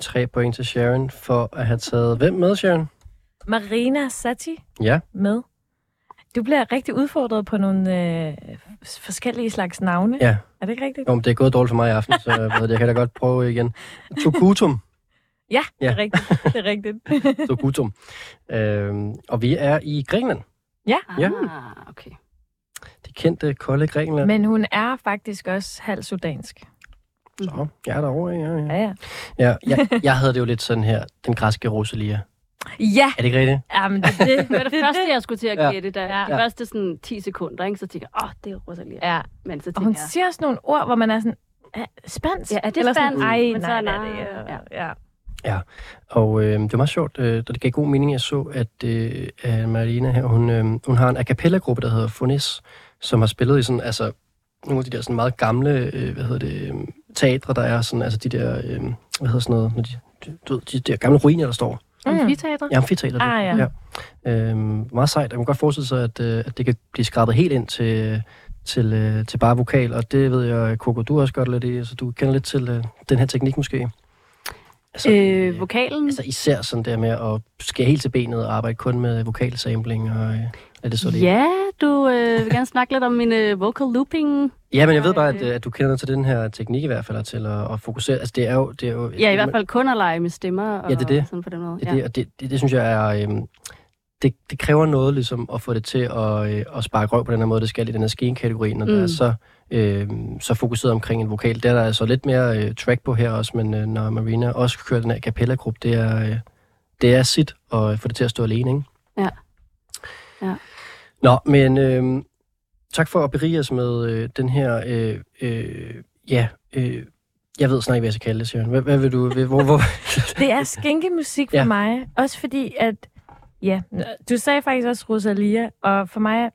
Tre point til Sharon for at have taget... Hvem med, Sharon? Marina Sati Ja. med. Du bliver rigtig udfordret på nogle øh, forskellige slags navne. Ja. Er det ikke rigtigt? Jo, men det er gået dårligt for mig i aften, så jeg, ved, det, jeg kan da godt prøve igen. <laughs> Tokutum. Ja, det er Ja. rigtigt. Det er rigtigt. <laughs> Tokutum. Øhm, og vi er i Grækenland. ja. Ja. Ah, okay. Det kendte kolde Grækenland. Men hun er faktisk også halv sudansk. Så, jeg er derovre, ja, ja. Ja, ja. ja jeg, jeg havde det jo lidt sådan her, den græske Rosalia. Ja, Er det ikke rigtigt? Jamen, det, er det, Det var det <laughs> første, jeg skulle til at gætte. Der. Ja. De første sådan 10 sekunder, ikke? så tænkte jeg, åh, oh, det er Rosalia. Ja. Men så Og tænkte hun jeg, siger også nogle ord, hvor man er sådan, "Er- spansk? Ja, er det Eller sådan, spansk? Ej, Men nej, er nej, nej, det, ja. ja. ja. Og øh, det var meget sjovt, øh, da det gav god mening, jeg så, at øh, at Marina her, hun, øh, hun har en a cappella-gruppe, der hedder Fonis, som har spillet i sådan, altså, nogle af de der sådan meget gamle, øh, hvad hedder det, øh, teatre, der er sådan, altså de der, øh, hvad hedder sådan noget, de, du ved, de der gamle ruiner, der står. Amfiteater? Ja, amfiteater. Ah, ja. ja. Øhm, meget sejt. Jeg kan godt forestille sig, at, øh, at det kan blive skrabet helt ind til, til, øh, til bare vokal, og det ved jeg, Coco, du også godt lidt i, så du kender lidt til øh, den her teknik måske. Altså, øh, vokalen? altså især sådan der med at skære helt til benet og arbejde kun med vokalsampling, og øh, er det så det? Ja, du øh, vil gerne snakke lidt om min øh, vocal looping. Ja, men jeg ved bare, at, øh, at du kender noget til den her teknik i hvert fald, til at, at fokusere. Altså, det er jo... Det er jo Ja, i hvert fald kun at lege med stemmer og Ja, det er det. sådan på den måde. Det, er det, og det, det, det synes jeg er... Øhm, det, det kræver noget ligesom at få det til at, øh, at sparke røv på den her måde, det skal i den her skin-kategori, når mm. der Mm. er så, øh, så fokuseret omkring en vokal. Der er der altså lidt mere øh, track på her også, men øh, når Marina også kører den her capella-gruppe, det er, øh, det er sit at få det til at stå alene, ikke? Ja. Ja. Nå, men øh, tak for at berige os med øh, den her... Øh, øh, ja, øh, jeg ved snart ikke, hvad jeg skal kalde det, Søren. Hvad, hvad vil du... Hvad, hvor, hvor, <laughs> Det er skænkemusik for Ja. mig. Også fordi, at... Ja, du sagde faktisk også Rosalia, og for mig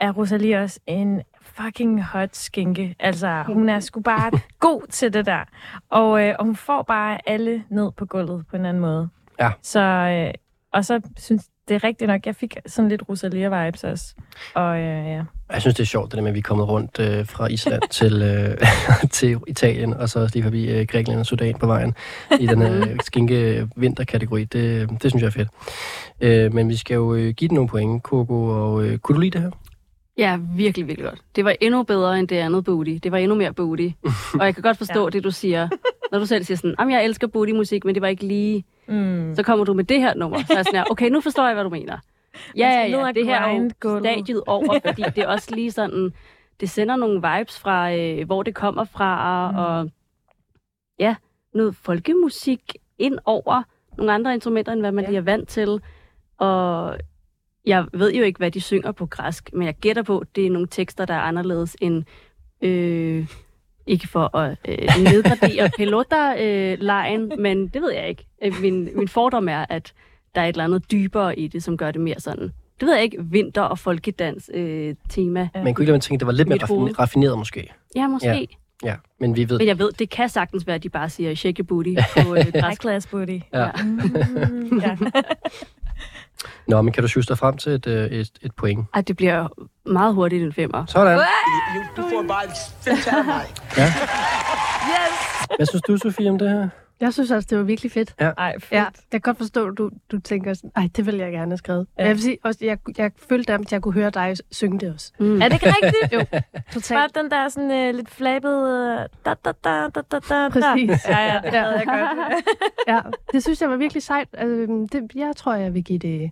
er Rosalia også en fucking hot skænke. Altså, hun er sgu bare <laughs> god til det der. Og, øh, og hun får bare alle ned på gulvet på en anden måde. Ja. Så, øh, og så synes det er rigtigt nok, jeg fik sådan lidt Rosalia-vibes også. Og øh, ja. Jeg synes, det er sjovt, det der med, at vi er kommet rundt øh, fra Island <laughs> til, øh, <laughs> til Italien, og så også lige forbi øh, Grækenland og Sudan på vejen i den her <laughs> skinke vinterkategori. Det, det synes jeg er fedt. Øh, men vi skal jo øh, give den nogle point, Coco, og øh, kunne du lide det her? Ja, virkelig, virkelig godt. Det var endnu bedre end det andet booty. Det var endnu mere booty. <laughs> og jeg kan godt forstå ja. det, du siger. Når du selv siger sådan, at jeg elsker booty-musik, men det var ikke lige... Mm. Så kommer du med det her nummer. Så er jeg sådan her, okay, nu forstår jeg, hvad du mener. <laughs> Ja, ja, ja. og Det her er jo stadiet over, <laughs> fordi det er også lige sådan... Det sender nogle vibes fra, øh, hvor det kommer fra, mm. og ja, noget folkemusik ind over nogle andre instrumenter, end hvad man ja. lige er vant til. Og jeg ved jo ikke, hvad de synger på græsk, men jeg gætter på, at det er nogle tekster, der er anderledes end... Øh, ikke for at øh, nedgradere <laughs> pelota-lejen, men det ved jeg ikke. Øh, Min, min fordom er, at der er et eller andet dybere i det, som gør det mere sådan... Det ved jeg ikke, vinter- og folkedans-tema. Man kunne ikke lade tænke, at det var lidt mere raffin- raffineret måske. Ja, måske. Ja, ja, men vi ved... Men jeg ved, det kan sagtens være, at de bare siger shake your booty på øh, High <laughs> græsk. class booty. Ja. <laughs> Ja. Nå, men kan du sjuste dig frem til et, øh, et, et point? Ej, det bliver meget hurtigt en femmer. Sådan. Du får bare et fedt af mig. Ja. Yes! Hvad synes du, Sofie, om det her? Jeg synes også, det var virkelig fedt. Ja. Ej, fedt. Ja, jeg kan godt forstå, at du, du tænker sådan, ej, det vil jeg gerne have skrevet. Ja. Ja. Jeg vil sige, også, jeg, jeg følte, at jeg kunne høre dig synge det også. Mm. Er det ikke rigtigt? <laughs> Jo, totalt. Bare den der sådan øh, lidt flabede... øh, Da, da, da, da, da, da, Præcis. Ja, ja, det havde jeg godt. <laughs> ja, det synes jeg var virkelig sejt. Altså, det, jeg tror, jeg vil give det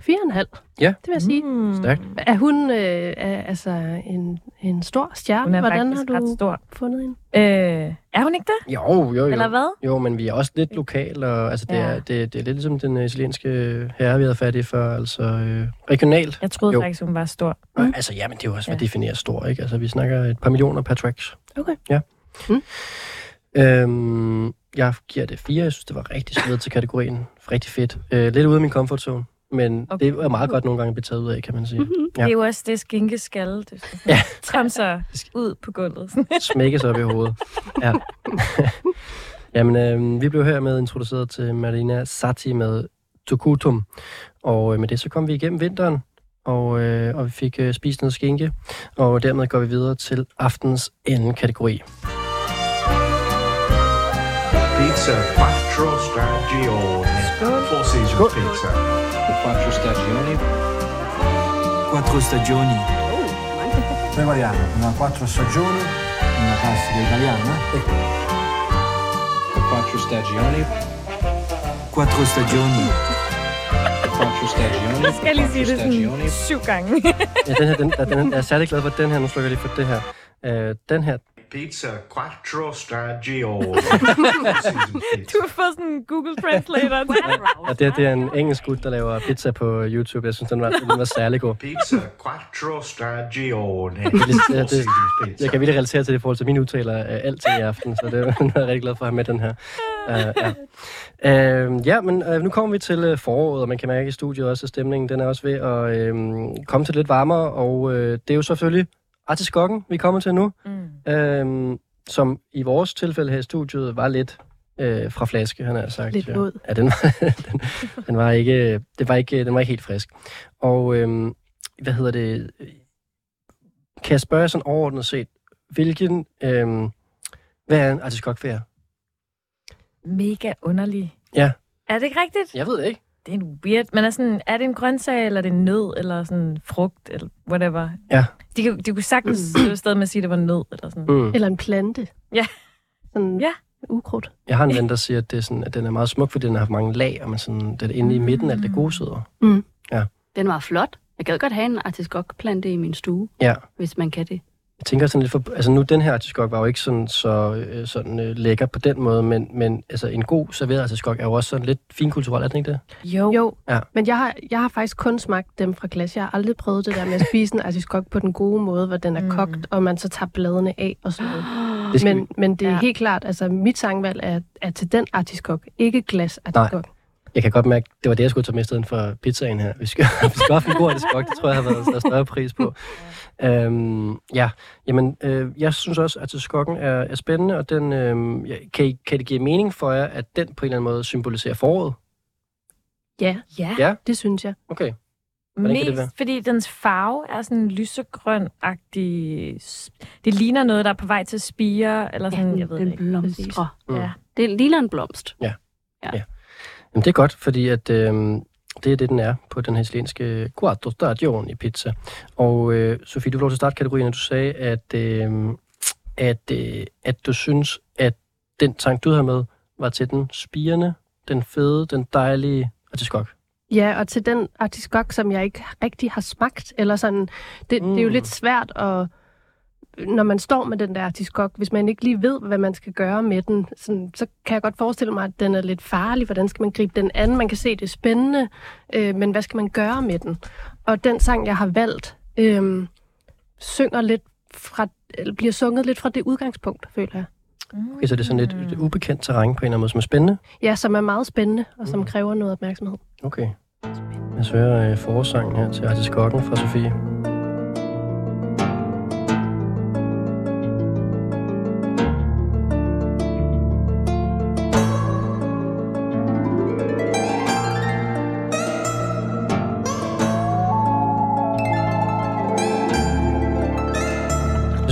4,5. Ja. Det vil jeg sige. Mm. Stærkt. Er hun øh, er, altså en, en stor stjerne? Hun er Hvordan faktisk har du ret stor. fundet hende? Øh, er hun ikke det? Jo, jo, jo. Eller hvad? Jo, men vi er også lidt lokal, og altså, det, Ja. er, det, det er lidt ligesom den øh, italienske herre, vi havde fat i før, altså øh, regionalt. Jeg troede Jo. faktisk, hun var stor. Mm. Altså, ja, men det er jo også, hvad Ja. definerer stor, ikke? Altså, vi snakker et par millioner per tracks. Okay. Ja. Mm. Øhm, jeg giver det fire. Jeg synes, det var rigtig solidt til kategorien. Rigtig fedt. Øh, lidt ude af min comfort zone. Men Okay. det er meget godt nogle gange at blive taget ud af, kan man sige. Mhm. Ja. Det er jo også det skinke skal. Det Ja. Så <laughs> ud på gulvet. <laughs> Smækkes op i hovedet. Ja. <laughs> Jamen, øh, vi blev her med introduceret til Marina Sati med Tukutum. Og øh, med det så kom vi igennem vinteren, og, øh, og vi fik øh, spist noget skinke. Og dermed går vi videre til aftens anden kategori. Pizza quattro stagioni. Four seasons pizza. Quattro stagioni. Quattro stagioni. Prepariamo una quattro stagioni, una classica italiana. Quattro stagioni. Quattro stagioni. Quattro stagioni. Jeg skal lige sige det sådan syv gange. Ja, den her, den, den, jeg er særlig glad for den her. Nu slukker jeg lige for det her. Uh, den her. Pizza quattro stagioni. <laughs> Du har fået sådan en Google Translator. Og det, det er en engelsk gut, der laver pizza på YouTube. Jeg synes, den var, den var særlig god. Pizza quattro stagioni. Det, det, jeg kan virkelig relatere til det i forhold til mine udtaler af alting i aften, så det er <laughs> jeg rigtig glad for at have med den her. Uh, ja. Uh, ja, men uh, nu kommer vi til uh, foråret, og man kan mærke i studiet også, at stemningen den er også ved at uh, komme til lidt varmere, og uh, det er jo selvfølgelig artiskokken, vi kommer til nu, mm. uh, som i vores tilfælde her i studiet var lidt uh, fra flaske, han har sagt. Lidt våd. Ja, den, var- <laughs> den, den, var ikke, det var ikke, den var ikke helt frisk. Og øhm, hvad hedder det? Kan jeg spørge sådan overordnet set, hvilken, øhm, hvad er en artiskok for jer? Mega underlig. Ja. Er det ikke rigtigt? Jeg ved det ikke. Det er en weird, men er, sådan, er det en grøntsag, eller er det en nød, eller sådan frugt, eller whatever? Ja. De, de kunne sagtens mm. stadig med at sige, at det var en nød, eller sådan. Mm. Eller en plante. Ja. Sådan ja. ukrudt. Jeg har en ven, der siger, at, det er sådan, at den er meget smuk, fordi den har haft mange lag, og man sådan, det er inde i midten, alt det gode sidder. Mm. Ja. Den var flot. Jeg gad godt have en artiskokplante i min stue, Ja. hvis man kan det. Jeg tænker sådan lidt for, altså nu den her artiskok var jo ikke sådan så øh, sådan øh, lækker på den måde, men, men altså en god serveret artiskok er jo også sådan lidt finkulturel, er den ikke det? Jo. Jo, Ja. men jeg har, jeg har faktisk kun smagt dem fra glas. Jeg har aldrig prøvet det der med at spise en artiskok på den gode måde, hvor den er kogt, og man så tager bladene af og sådan noget. Det Men, men det er Ja. helt klart, altså mit sangvalg er, er til den artiskok, ikke glas artiskok. Jeg kan godt mærke, det var det, jeg skulle tage med i stedet for pizzaen her. Vi skal, <laughs> vi skal have en god artiskok, det tror jeg har været der er større pris på. Øhm, ja, jamen, øh, jeg synes også, at artiskokken er, er spændende, og den, øh, ja, kan, I, kan det give mening for jer, at den på en eller anden måde symboliserer foråret? Ja, Ja. Ja? det synes jeg. Okay. Hvordan kan det Mest være? fordi dens farve er sådan lysegrøn-agtig. Det ligner noget, der er på vej til at spire, eller sådan, den, jeg ved den det ikke. blomstrer. Mm. Ja. Det ligner en blomst. Ja. Ja. ja. Jamen, det er godt, fordi at, øh, det er det, den er på den her italienske quattro stagioni pizza. Og øh, Sofie, du får lov til at starte kategorien, og du sagde, at, øh, at, øh, at du synes, at den tank, du havde med, var til den spirende, den fede, den dejlige artiskok. Ja, og til den artiskok, som jeg ikke rigtig har smagt, eller sådan, det, mm. det er jo Mm. lidt svært at, når man står med den der artiskok, hvis man ikke lige ved, hvad man skal gøre med den, sådan, så kan jeg godt forestille mig, at den er lidt farlig. Hvordan skal man gribe den an? Man kan se, det er spændende, øh, men hvad skal man gøre med den? Og den sang, jeg har valgt, øh, synger lidt fra, eller bliver sunget lidt fra det udgangspunkt, føler jeg. Okay, så det er sådan lidt et ubekendt terræn på en eller anden måde, som er spændende. Ja, som er meget spændende, og som kræver noget opmærksomhed. Okay. Jeg hører øh, forsangen her til artiskokken fra Sofie.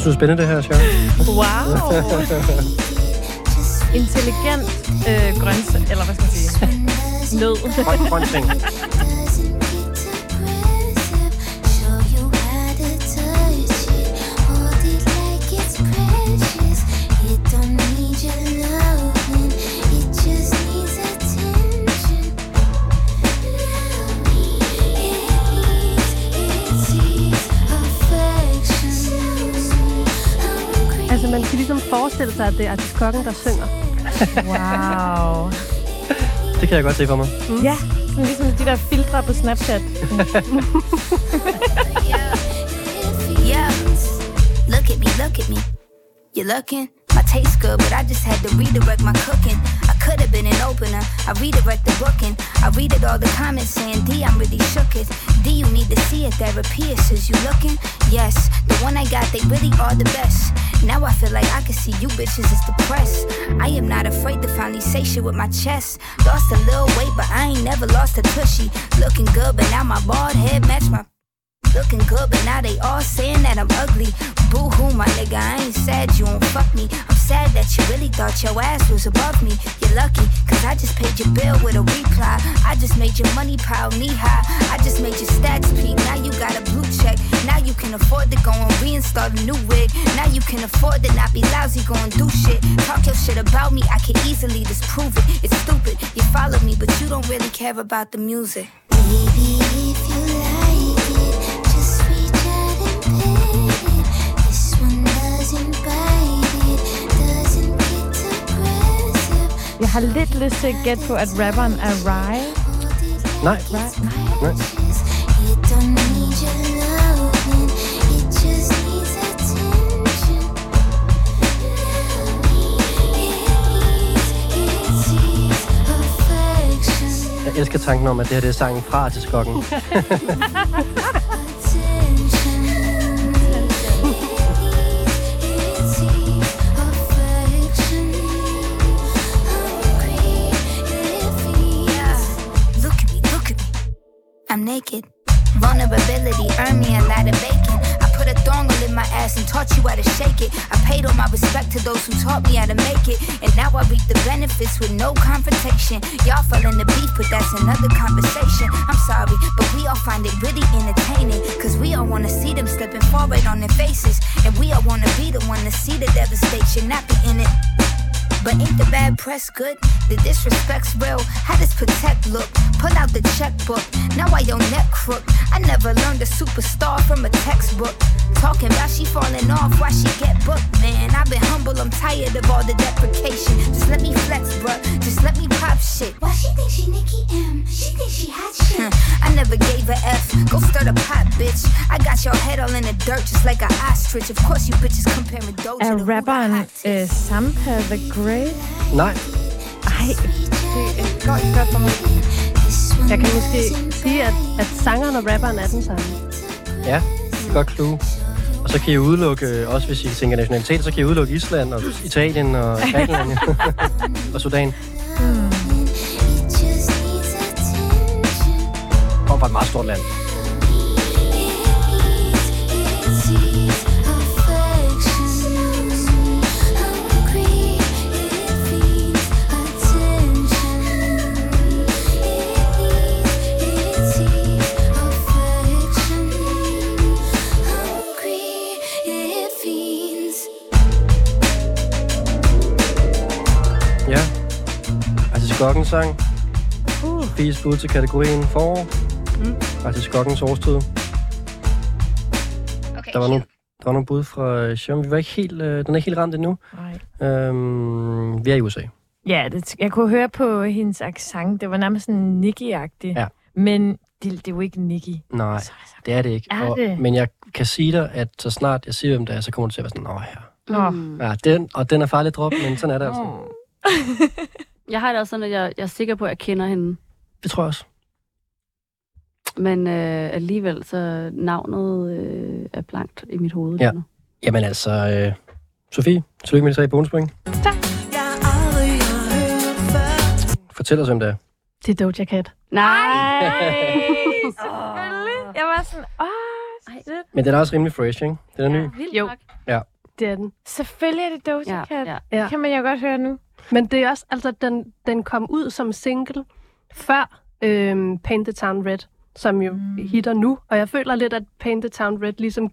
Synes, det er spændende, det her, Sjøren. Wow. Intelligent øh, grøntsag, eller hvad skal man sige? Nød. Grøn, grøn ting. Forestille sig, at det er artiskokken, der synger. Wow. Det kan jeg godt se for mig. Mm. Ja, sådan ligesom de der filtre på Snapchat. Yeah. Look at me, look at me. You're looking? My taste good, but I just had to redirect my cooking. Could have been an opener. I redirect the booking. I read it all the comments saying, D, I'm really shook it. D, you need to see a therapist. Is you looking? Yes, the one I got, they really are the best. Now I feel like I can see you bitches is depressed. I am not afraid to finally say shit with my chest. Lost a little weight, but I ain't never lost a tushy. Looking good, but now my bald head match my Looking good, but now they all saying that I'm ugly. Boo hoo, my nigga, I ain't sad you won't fuck me. I'm sad that you really thought your ass was above me. You're lucky, cause I just paid your bill with a reply. I just made your money pile knee high. I just made your stats peak. Now you got a blue check. Now you can afford to go and reinstall a new wig. Now you can afford to not be lousy, go and do shit. Talk your shit about me, I can easily disprove it. It's stupid, you follow me, but you don't really care about the music. Baby, if you Jeg har lidt lyst til at gætte på, at rapperen er Rye. Nej. Right? Nej. Jeg elsker tanken om, at det her det er sangen fra til skokken. <laughs> I'm naked. Vulnerability earned me a lot of bacon. I put a thong in my ass and taught you how to shake it. I paid all my respect to those who taught me how to make it. And now I reap the benefits with no confrontation. Y'all fell in the beef, but that's another conversation. I'm sorry, but we all find it really entertaining. Cause we all wanna see them slipping forward on their faces. And we all wanna be the one to see the devastation, not be in it. But ain't the bad press good? The disrespect's real. How does protect look? Pull out the checkbook. Now why your neck crook? I never learned a superstar from a textbook. Talking about she falling off, why she get booked, man. I've been humble, I'm tired of all the deprecation. Just let me flex, bruh. Just let me pop shit. Why she think she Nicki M? She think she hot shit. I never gave a F. Go stir the pot, bitch. I got your head all in the dirt, just like an ostrich. Of course, you bitches comparing Doja Er to who rapperen uh, Sampa The Great? Nej. Ej, det går ikke godt for mig. Jeg kan måske sige, at, at sangeren og rapperen er den samme. Ja, godt clue. Og så kan I udelukke, også hvis I tænker nationalitet, så kan I udelukke Island og Italien og <laughs> Grækenland <laughs> og Sudan. Og fra et meget stort land. Skokkens sang. Uh. Fies bud til kategorien forår. Mm. Altså Skokkens årstid. Okay, Der var, nogle, der var nogle bud fra øh, Sjøen. Vi var ikke helt, øh, den er ikke helt ramt endnu. Nej. Øhm, vi er i USA. Ja, det, jeg kunne høre på hendes accent. Det var nærmest sådan Nicki-agtig. Ja. Men det, det er jo ikke Nicki. Nej, det er det ikke. Er det? Men jeg kan sige dig, at så snart jeg siger, hvem det er, så kommer du til at være sådan, åh ja. Nå. Ja, den, og den er farligt drop, men sådan er det altså. <laughs> Jeg har det også sådan, at jeg, jeg er sikker på, at jeg kender hende. Det tror jeg også. Men øh, alligevel, så navnet øh, er blankt i mit hoved. Ja. nu. Jamen altså, øh, Sofie, tillykke med de tre bonuspoint. Fortæl os, hvem det er. Det er Doja Cat. Nej! Selvfølgelig. Jeg var sådan, åh, shit. Men den er også rimelig fresh, ikke? Den er ny. Vildt Jo. nok. Ja. Det er den. Selvfølgelig er det Doja Ja, Cat. ja. Ja. Det kan man jo godt høre nu. Men det er også, altså, den, den kom ud som single før øhm, Paint the Town Red, som jo mm. hitter nu. Og jeg føler lidt, at Paint the Town Red ligesom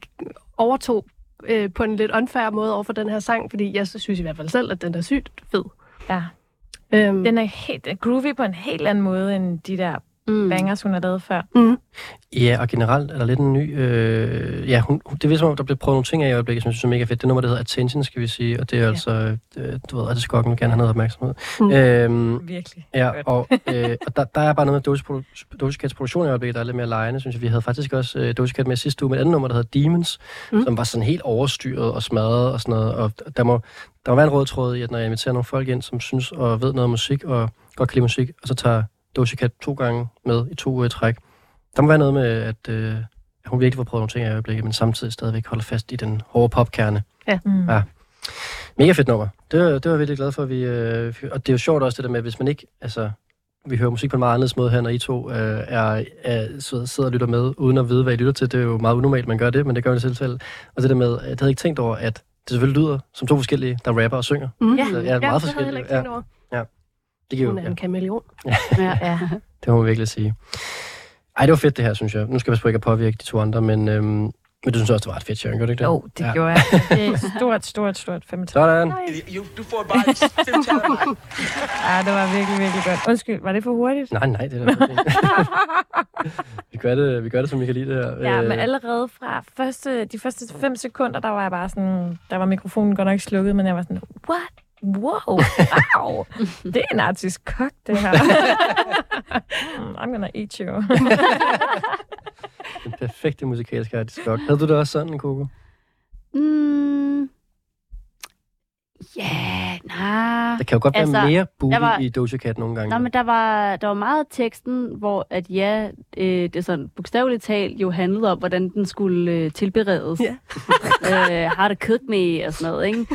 overtog øh, på en lidt unfair måde over for den her sang, fordi jeg synes i hvert fald selv, at den er sygt fed. Ja. Øhm, Den er helt groovy på en helt anden måde, end de der Mm. bangers, hun har lavet før. mm, Ja, og generelt er der lidt en ny... Øh, ja, hun, det er som om, der bliver prøvet nogle ting af i øjeblikket, som jeg synes er mega fedt. Det nummer, der hedder Attention, skal vi sige. Og det er ja. altså... Øh, du ved, at skokken vil gerne have noget opmærksomhed. Mm. Øhm, Virkelig. Ja, Godt. og, øh, og der, der er bare noget med Doja Cats produktion i øjeblikket, der er lidt mere lejende, synes jeg. Vi havde faktisk også øh, Doja Cat med sidste uge med et andet nummer, der hedder Demons, mm. Mm. som var sådan helt overstyret og smadret og sådan noget. Og der må, der må være en rød tråd i, at når jeg inviterer nogle folk ind, som synes og ved noget om musik og godt kan lide musik, og så tager Doja Cat to gange med i to uh, træk. Der må være noget med, at øh, hun virkelig får prøvet nogle ting i øjeblikket, men samtidig stadigvæk holder fast i den hårde popkerne. Mm. Ja. Mega fedt nummer. Det, var- det var jeg virkelig glad for. At vi, øh, og det er jo sjovt også det der med, hvis man ikke, altså, vi hører musik på en meget anderledes måde her, når I to øh, er, er, sidder sidder og lytter med, uden at vide, hvad I lytter til. Det er jo meget unormalt, man gør det, men det gør vi selv selv. Og det der med, at jeg havde ikke tænkt over, at det selvfølgelig lyder som to forskellige, der rapper og synger. Mm. Så, Ja, ja, ja, meget det havde jeg forskellige. heller ikke tænkt over. Ja. Ja. Det giver Hun jo, er en kameleon. <laughs> Ja, ja. det må man virkelig sige. Ej, det var fedt det her, synes jeg. Nu skal jeg passe på ikke at påvirke de to andre, men, øhm, men du synes også, det var et fedt, Sharon, gør du ikke det? Jo, det ja. gjorde jeg. Det er <laughs> stort, stort, stort femtal. Sådan. Du får bare et femtal. <laughs> Ja, det var virkelig, virkelig godt. Undskyld, var det for hurtigt? Nej, nej, det er vi, gør det, vi gør det, som vi kan lide det her. Ja, Øh, men allerede fra første, de første fem sekunder, der var jeg bare sådan, der var mikrofonen godt nok slukket, men jeg var sådan, what? Wow, wow. <laughs> Det er en artisk kok, det her. <laughs> I'm gonna eat you. <laughs> Den perfekte musikalske artiskok. Havde du det også sådan, Coco? Mm. Ja, nej. Der kan jo godt Altså, være mere booty var- i Doja Cat nogle gange. Nå, men der var, der var meget af teksten, hvor at ja, øh, det er sådan bogstaveligt talt jo handlede om, hvordan den skulle øh, tilberedes. Ja. <laughs> øh, how to cook me og sådan noget, ikke?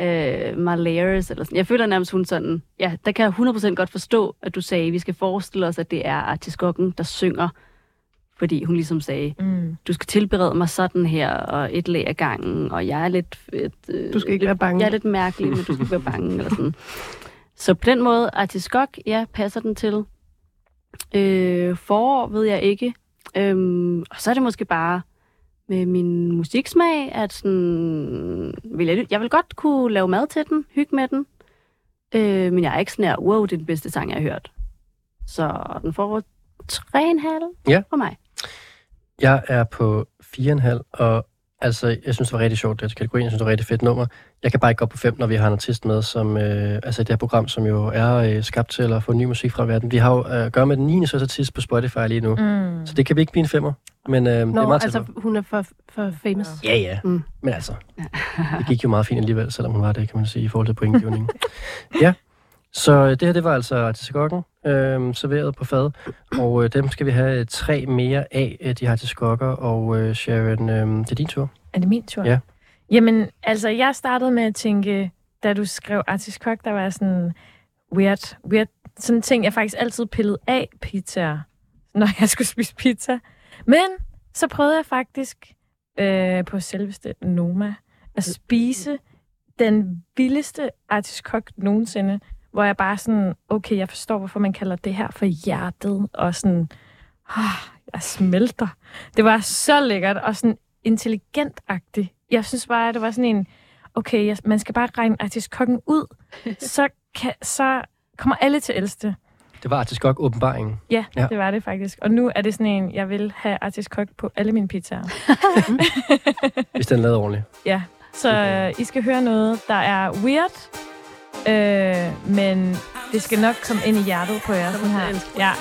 øh, my layers eller sådan. Jeg føler nærmest, hun sådan, ja, der kan jeg 100% godt forstå, at du sagde, at vi skal forestille os, at det er artiskokken, der synger, fordi hun ligesom sagde, mm. du skal tilberede mig sådan her, og et lag af gangen, og jeg er lidt... Et, øh, Du skal ikke lidt, være bange. Jeg er lidt mærkelig, men du skal ikke være bange, <laughs> eller sådan. Så på den måde, artiskok, ja, passer den til. Øh, forår ved jeg ikke. Øhm, og så er det måske bare med min musiksmag, at sådan, vil jeg, jeg vil godt kunne lave mad til den, hygge med den. Øh, men jeg er ikke sådan her, wow, det er den bedste sang, jeg har hørt. Så den får 3,5 Ja. for mig. Jeg er på 4,5, og altså, jeg synes, det var rigtig sjovt, det her kategorien. Jeg synes, det var et rigtig fedt nummer. Jeg kan bare ikke gå op på 5, når vi har en artist med, som, øh, altså det her program, som jo er øh, skabt til at få ny musik fra verden. Vi har jo øh, at gøre med den 9. største artist på Spotify lige nu, Mm. så det kan vi ikke blive en femmer. Men øh, det er Nå, meget altså, altså, hun er for, for famous. Ja, ja. Mm. Men altså, det gik jo meget fint alligevel, selvom hun var det, kan man sige, i forhold til pointgivningen. <laughs> ja, så øh, det her, det var altså artiskokken, øh, serveret på fad, og øh, dem skal vi have øh, tre mere af, øh, de her artiskokker, og øh, Sharon, øh, det er din tur. Er det min tur? Ja. Jamen, altså, jeg startede med at tænke, da du skrev Artisk Kok, der var sådan weird, weird, sådan en ting, jeg faktisk altid pillede af pizzaer, når jeg skulle spise pizza. Men så prøvede jeg faktisk øh, på selveste Noma at spise den vildeste Artisk Kok nogensinde, hvor jeg bare sådan, okay, jeg forstår, hvorfor man kalder det her for hjertet, og sådan, ah, jeg smelter. Det var så lækkert, og sådan intelligent-agtigt. Jeg synes bare, at det var sådan en, okay, jeg, man skal bare regne artiskokken ud, <laughs> så, kan, så kommer alle til ældste. Det var artiskok åbenbaringen. Ja, Ja. ja, det var det faktisk. Og nu er det sådan en, jeg vil have artiskok på alle mine pizzaer. <laughs> Hvis den er lavet ordentligt. Ja, så øh, I skal høre noget, der er weird, øh, men det skal nok komme ind i hjertet på jer. Sådan her. Ja.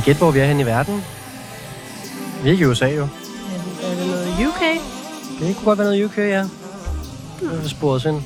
I gætte, hvor vi er henne i verden? Vi er ikke i USA, jo. Er det noget UK? Det kunne godt være noget UK, ja. Det er sporet ind.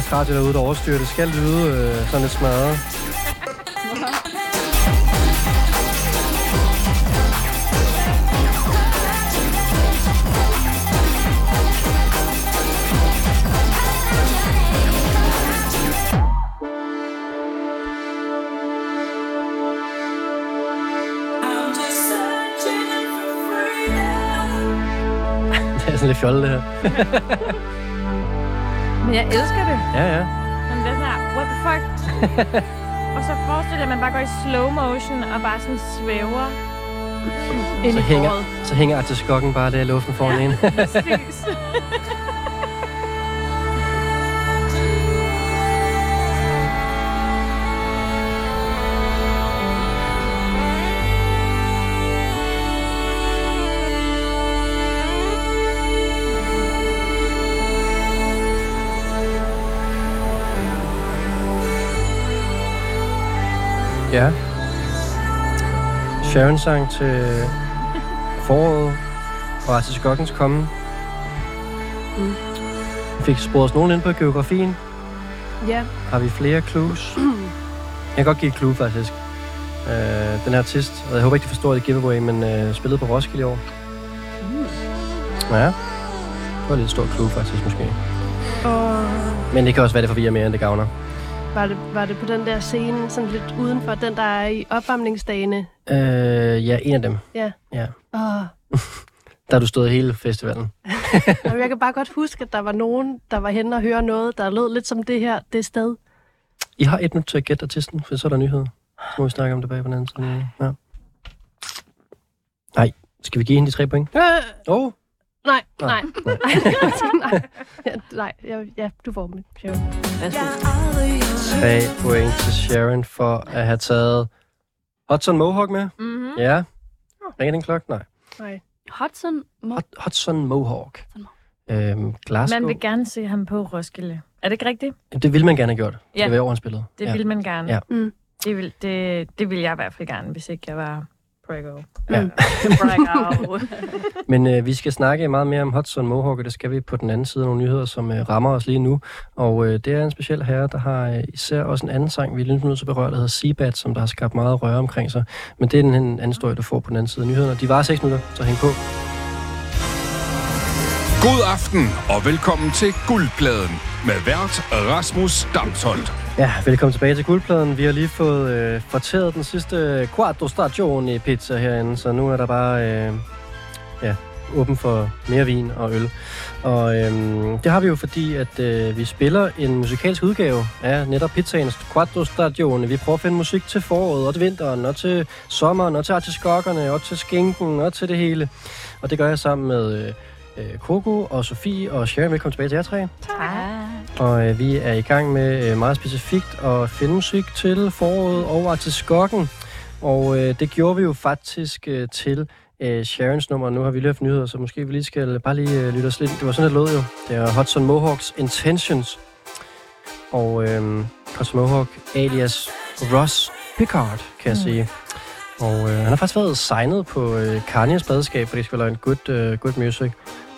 Jeres radio derude, der overstyrer. Det skal lyde øh, sådan lidt smadret. <laughs> Det er sådan lidt fjollet, det her. <laughs> Men jeg elsker det. Ja, ja. Men det er sådan her, what the fuck? <laughs> og så forestiller jeg, at man bare går i slow motion og bare sådan svæver ind Så i hænger, så hænger artiskokken bare der i luften foran ja. en. Præcis. <laughs> <laughs> Sharon sang til foråret og artiskokkens komme. Mm. Fik sporet os nogen ind på geografien. Ja. Har vi flere clues? <clears throat> Jeg kan godt give et clue, faktisk. Øh, den her artist, og jeg håber ikke, de forstår det giveaway, men øh, spillede på Roskilde i år. Ja. Det var et lidt stort clue, faktisk, måske. Og Men det kan også være, det forvirrer mere, end det gavner. Var det, var det på den der scene, sådan lidt udenfor, den der er i opvarmningsdagene? Øh, ja, en af dem. Ja. Ja. Åh. <laughs> Der har du stået hele festivalen. <laughs> Jeg kan bare godt huske, at der var nogen, der var henne og høre noget, der lød lidt som det her, det sted. I har et minut til at gætte artisten, for så er der nyheder. Så må vi snakke om det bag på den anden side. Ja. Nej, skal vi give hende de tre point? Øh, Oh. Nej, Nå, nej. <laughs> nej. nej. Ja, nej, ja, ja, du får dem. Sharon. Tre point til Sharon for at have taget Hudson Mohawk med. Mm-hmm. Ja. Ringer den klokke? Nej. Nej. Hudson Mo- Hud- Hudson Mohawk. Øhm, Glasgow. Man vil gerne se ham på Roskilde. Er det ikke rigtigt? Jamen, Det ville man gerne have gjort. Ja. Det var over, han spillede. Det ja. vil man gerne. Ja. Mm. Det, vil, det, det vil jeg i hvert fald gerne, hvis ikke jeg var Prego. Ja. <laughs> Men øh, vi skal snakke meget mere om Hudson Mohawk, og det skal vi på den anden side af nogle nyheder, som øh, rammer os lige nu. Og øh, det er en speciel herre, der har øh, især også en anden sang, vi er lidt nødt til at berøre, der hedder Seabat, som der har skabt meget røre omkring sig. Men det er den en anden historie, du får på den anden side af nyhederne. De var 6 minutter, så hæng på. God aften og velkommen til Guldpladen med vært Rasmus Damsholdt. Ja, velkommen tilbage til guldpladen. Vi har lige fået øh, fortæret den sidste quarto stagione pizza herinde, så nu er der bare øh, ja, åben for mere vin og øl. Og øh, det har vi jo fordi, at øh, vi spiller en musikalsk udgave af netop pizzaens quarto stagione. Vi prøver at finde musik til foråret og til vinteren og til sommeren og til artiskokkerne og til skinken og til det hele. Og det gør jeg sammen med øh, øh, Coco og Sofie og Sharon. Velkommen tilbage til jer tre. Og øh, vi er i gang med øh, meget specifikt at finde musik til foråret og artiskokken. Og øh, det gjorde vi jo faktisk øh, til øh, Sharons nummer. Nu har vi lige haft nyheder, så måske vi lige skal bare lige øh, lytte os lidt. Det var sådan, det lød jo. Det er Hudson Mohawks Intentions. Og øh, Hudson Mohawk alias Ross Pickard, kan jeg Mm. sige. Og øh, han har faktisk været signet på øh, Kanye's badeskab, fordi det skal være en good, øh, good music.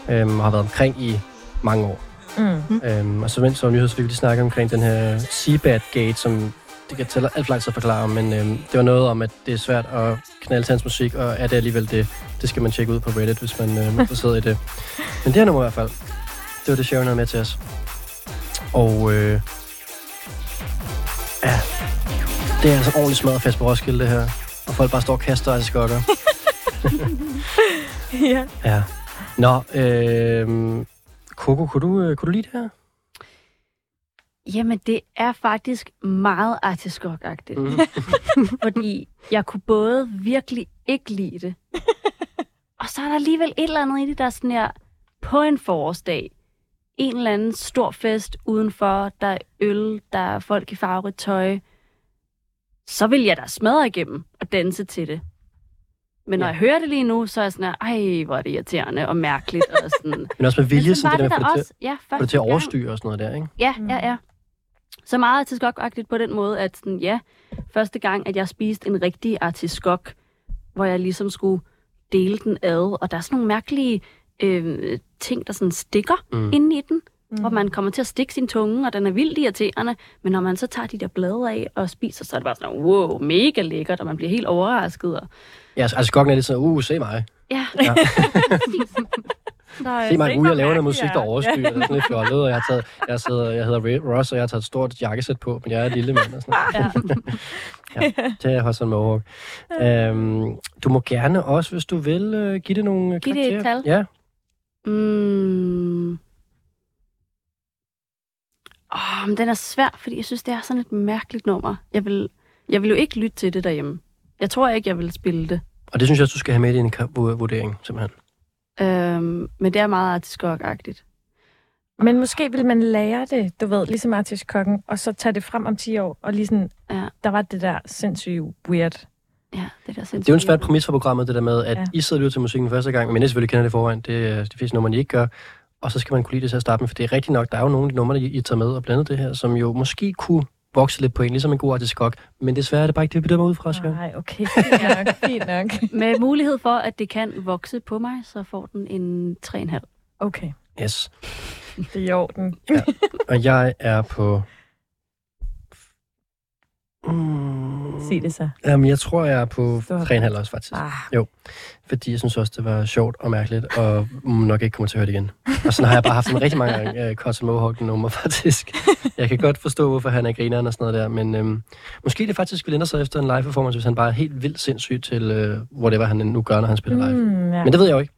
Øh, og har været omkring i mange år. Mm. Øhm, og så mens så nyheder, så fik vi lige snakke omkring den her Seabad Gate, som det kan tage alt for lang tid at forklare men øhm, det var noget om, at det er svært at knalde til hans musik, og er det alligevel det, det skal man tjekke ud på Reddit, hvis man øhm, <laughs> er interesseret i det. Men det her nummer i hvert fald, det var det, Sharon havde med til os. Og øh, ja, det er altså en ordentlig smadret fest på Roskilde, det her. Og folk bare står og kaster af skokker. <laughs> <laughs> ja. Ja. Nå, øh, Coco, kunne du, øh, kunne du lide det her? Jamen, det er faktisk meget artiskokagtigt. Mhm. <laughs> Fordi jeg kunne både virkelig ikke lide det, og så er der alligevel et eller andet i det, der er sådan her, på en forårsdag, en eller anden stor fest udenfor, der er øl, der er folk i farverigt tøj, så vil jeg da smadre igennem og danse til det. Men når Ja. jeg hører det lige nu, så er jeg sådan, her, ej, hvor er det irriterende og mærkeligt. Og sådan. <laughs> Men også med vilje, Men sådan det der da det til, også, ja, få det til at overstyre og sådan noget der, ikke? Ja, ja, ja. Så meget artiskok-agtigt på den måde, at sådan, ja, første gang, at jeg spiste en rigtig artiskok, hvor jeg ligesom skulle dele den ad, og der er sådan nogle mærkelige øh, ting, der sådan stikker Mm. mm. inde i den, mm. hvor man kommer til at stikke sin tunge, og den er vildt irriterende, men når man så tager de der blade af og spiser, så er det bare sådan, wow, mega lækkert, og man bliver helt overrasket. Og, Ja, altså, kokken er lidt sådan, uh, se mig. ja, Ja. <laughs> der er, Se mig, uh, jeg laver noget musik, der ja. overstyrer. Det er sådan lidt fjollet, og jeg, har taget, jeg, sidder, jeg hedder Ray- Ross, og jeg har taget et stort jakkesæt på, men jeg er et lille mand. Og sådan. noget. ja, <laughs> det er Hudson Mohawk. Øhm, du må gerne også, hvis du vil, uh, give det nogle Giv det et karakterer. tal. Ja, Mm. Oh, men den er svær, fordi jeg synes, det er sådan et mærkeligt nummer. Jeg vil, jeg vil jo ikke lytte til det derhjemme. Jeg tror ikke, jeg vil spille det. og det synes jeg også, du skal have med i din vurdering, simpelthen. Øhm, men det er meget artiskok-agtigt. Men måske vil man lære det, du ved, ligesom artiskokken, og så tage det frem om 10 år, og lige sådan, ja. der var det der sindssygt weird. Ja, det der Det er jo en svær præmis for programmet, det der med, at Ja. ja. I sidder og lytter til musikken første gang, men I selvfølgelig kender det forvejen. Det er de fleste numre, I ikke gør. Og så skal man kunne lide det til at starte med, for det er rigtigt nok, der er jo nogle af de numre, I, I tager med og blandet det her, som jo måske kunne vokse lidt på en, ligesom en god artiskok. Men desværre er det bare ikke det, vi bedømmer ud fra. Nej, okay, fint nok, fint nok. <laughs> Med mulighed for, at det kan vokse på mig, så får den en 3,5. Okay, Yes. det er i orden. Og jeg er på... Mm, Sig det så. Jamen, jeg tror, jeg er på Stop. 3,5 også, faktisk. Ah. Jo. Fordi jeg synes også, det var sjovt og mærkeligt, og nok ikke kommer til at høre det igen. Og sådan har jeg bare haft en rigtig mange gange, uh, Cotton Mohawk nummer, <laughs> faktisk. Jeg kan godt forstå, hvorfor han er grineren og sådan noget der, men øhm, måske det faktisk vil ændre sig efter en live performance, hvis han bare er helt vildt sindssyg til, øh, whatever han nu gør, når han spiller live. Mm, ja. Men det ved jeg jo ikke.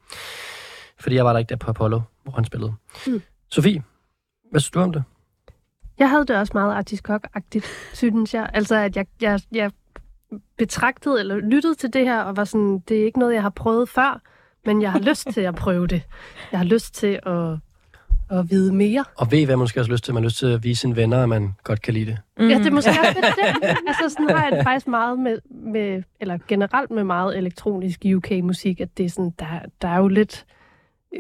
Fordi jeg var der ikke der på Apollo, hvor han spillede. Mm. Sofie, hvad synes du om det? Jeg havde det også meget artiskok-agtigt, synes jeg. Altså, at jeg, jeg, jeg betragtede eller lyttede til det her, og var sådan, det er ikke noget, jeg har prøvet før, men jeg har <laughs> lyst til at prøve det. Jeg har lyst til at, at vide mere. Og ved hvad man måske også har lyst til? Man har lyst til at vise sine venner, at man godt kan lide det. Mm. Ja, det er måske også lidt det. <laughs> Altså, sådan har jeg det faktisk meget med, med, eller generelt med meget elektronisk UK-musik, at det er sådan, der, der er jo lidt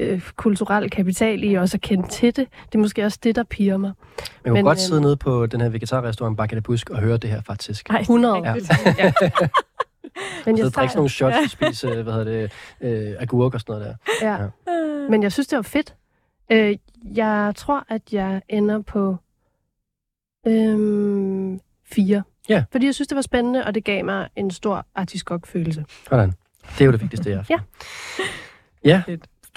øh, kulturel kapital i også at kende til det. Det er måske også det, der piger mig. Man kunne Men, godt øhm, sidde nede på den her vegetarrestaurant Bakke Busk og høre det her faktisk. Ej, 100. Ja. <laughs> ja. <laughs> Men Så jeg, drikke sådan nogle shots Ja. og spise, øh, hvad hedder det, øh, agurk og sådan noget der. Ja. Men jeg synes, det var fedt. Øh, jeg tror, at jeg ender på øhm, fire. Ja. Fordi jeg synes, det var spændende, og det gav mig en stor artiskok-følelse. Sådan. Det er jo det vigtigste i aften. Ja. Ja,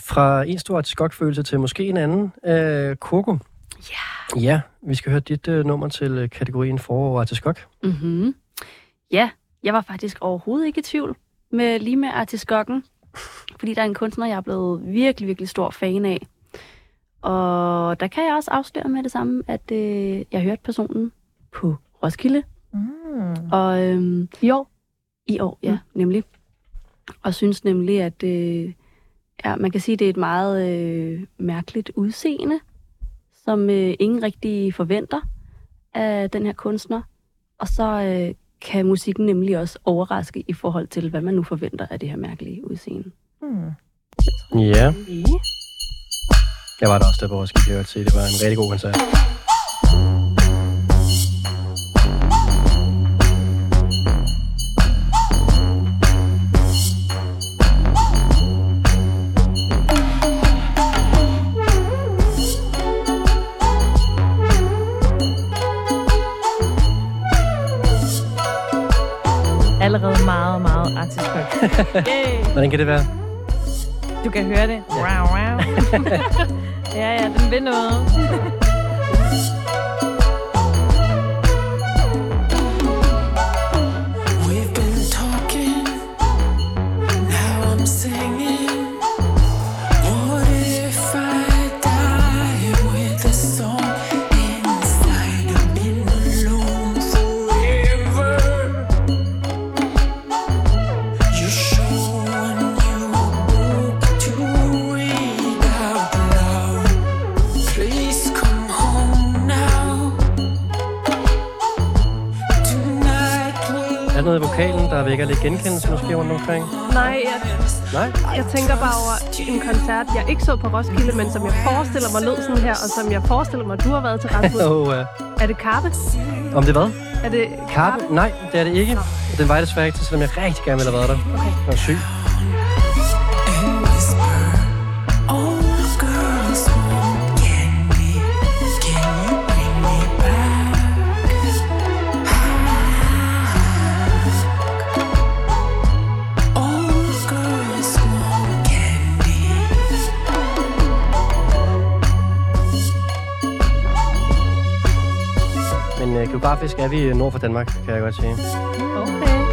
fra en stor skokfølelse til måske en anden. Øh, Coco. Ja. Ja, vi skal høre dit øh, nummer til øh, kategorien forår til skok. Mm-hmm. Ja, jeg var faktisk overhovedet ikke i tvivl med lige med artiskokken, fordi der er en kunstner, jeg er blevet virkelig, virkelig stor fan af. Og der kan jeg også afsløre med det samme, at øh, jeg hørte personen på Roskilde. Mm. Og øhm, I år? I år, ja, mm. nemlig. Og synes nemlig, at øh, ja, man kan sige, at det er et meget øh, mærkeligt udseende, som øh, ingen rigtig forventer af den her kunstner. Og så øh, kan musikken nemlig også overraske i forhold til, hvad man nu forventer af det her mærkelige udseende. Hmm. Ja. Jeg var der også der på Roskilde, jeg se. Det var en rigtig god koncert. Hvordan kan det være? Du kan høre det. Ja, <laughs> ja, den vil noget. <laughs> der vækker lidt genkendelse måske rundt omkring? Nej, jeg, Nej? jeg tænker bare over en koncert, jeg ikke så på Roskilde, men som jeg forestiller mig lød sådan her, og som jeg forestiller mig, du har været til <laughs> Rasmus. oh, uh, Er det Karpe? om det hvad? Er det Karpe? Nej, det er det ikke. Den var jeg desværre ikke til, selvom jeg rigtig gerne ville have været der. Okay. Jeg var syg. Men er vi nord for Danmark, kan jeg godt sige. Okay.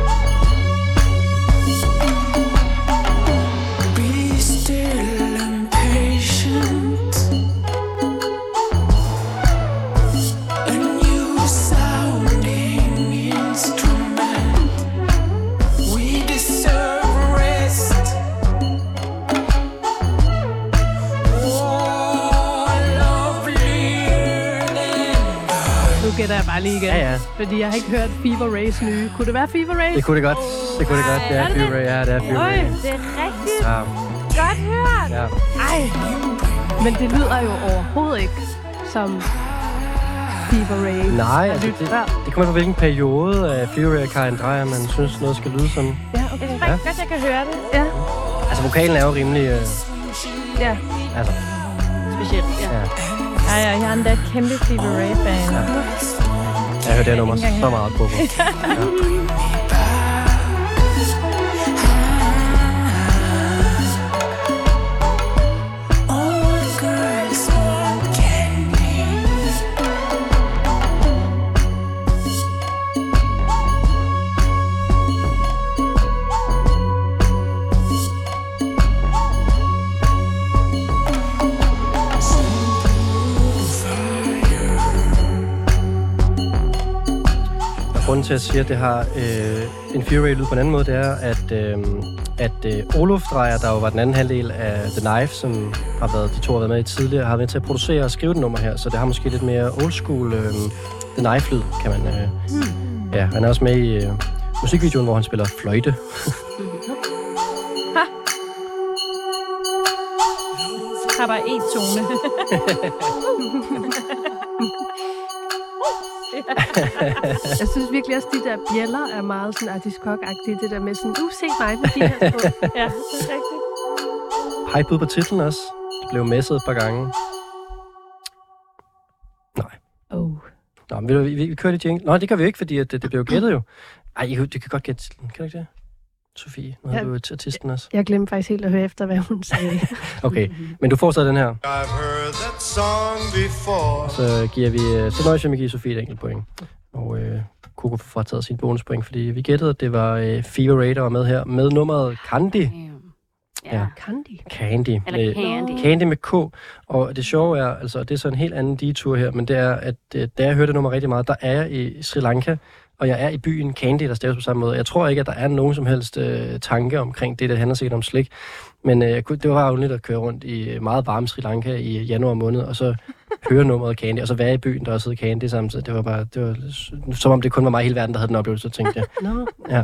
Lige igen. Ja, ja. Fordi jeg har ikke hørt Fever Rays nye. Kunne det være Fever Rays? Det kunne det godt. Det kunne det godt. Det er er det Fury. Ja, det er Fury. Øj, det er rigtigt. Ja, Godt hørt. ja. Ej, men det lyder jo overhovedet ikke som Fever Ray. Nej, altså det, før. det kommer på, hvilken periode af Fury og Karin Dreyer, man synes, noget skal lyde som. Ja, Jeg okay. synes faktisk godt, jeg kan høre det. Ja, Altså, vokalen er jo rimelig... Øh, ja. altså, Specielt, ja. ja. Ej, ja, jeg er en der kæmpe Stevie Ray-fan. Ja. Jeg har det her nummer så meget på. <laughs> Ja. Jeg siger, at det har øh, en Fury lyd på en anden måde, det er, at, øh, at øh, Olof Dreyer, der jo var den anden halvdel af The Knife, som har været, de to har været med i tidligere, har været til at producere og skrive det nummer her, så det har måske lidt mere old school øh, The Knife-lyd, kan man... Øh, Ja, han er også med i øh, musikvideoen, hvor han spiller fløjte. har bare én tone. <laughs> <laughs> <laughs> Jeg synes virkelig også, de der bjæller er meget sådan Artis agtige Det der med sådan, uh, se mig med de her på. <laughs> ja, det er rigtigt. Ud på titlen også. Det blev messet et par gange. Nej. Oh. Nå, men du, vi, vi, vi kører lidt jingle. Nå, det gør vi jo ikke, fordi at det, det blev jo gættet jo. Ej, det kan godt gætte titlen. Kan du ikke det? Sofie, nu Ja. du jo til artisten også. Jeg glemte faktisk helt at høre efter, hvad hun sagde. <laughs> Okay, men du får stadig den her. I've heard that song before. Så giver vi... øh, Så nøjes jeg med at give Sofie et enkelt point. Og øh, Coco får frataget sin bonuspoint, fordi vi gættede, at det var øh, Fever Ray, der var med her, med nummeret Candy. Ja. Candy. Candy. Eller med, Candy. Candy med K. Og det sjove er, altså det er så en helt anden detur her, men det er, at øh, da jeg hørte det nummer rigtig meget, der er jeg i Sri Lanka, og jeg er i byen Candy, der staves på samme måde. Jeg tror ikke, at der er nogen som helst øh, tanke omkring det, der handler sikkert om slik. Men øh, det var jo at køre rundt i øh, meget varme Sri Lanka i januar måned, og så høre nummeret Candy, og så være i byen, der også hed Candy samtidig. Det var bare, det var som om det kun var mig i hele verden, der havde den oplevelse, tænkte jeg. Nå, Ja.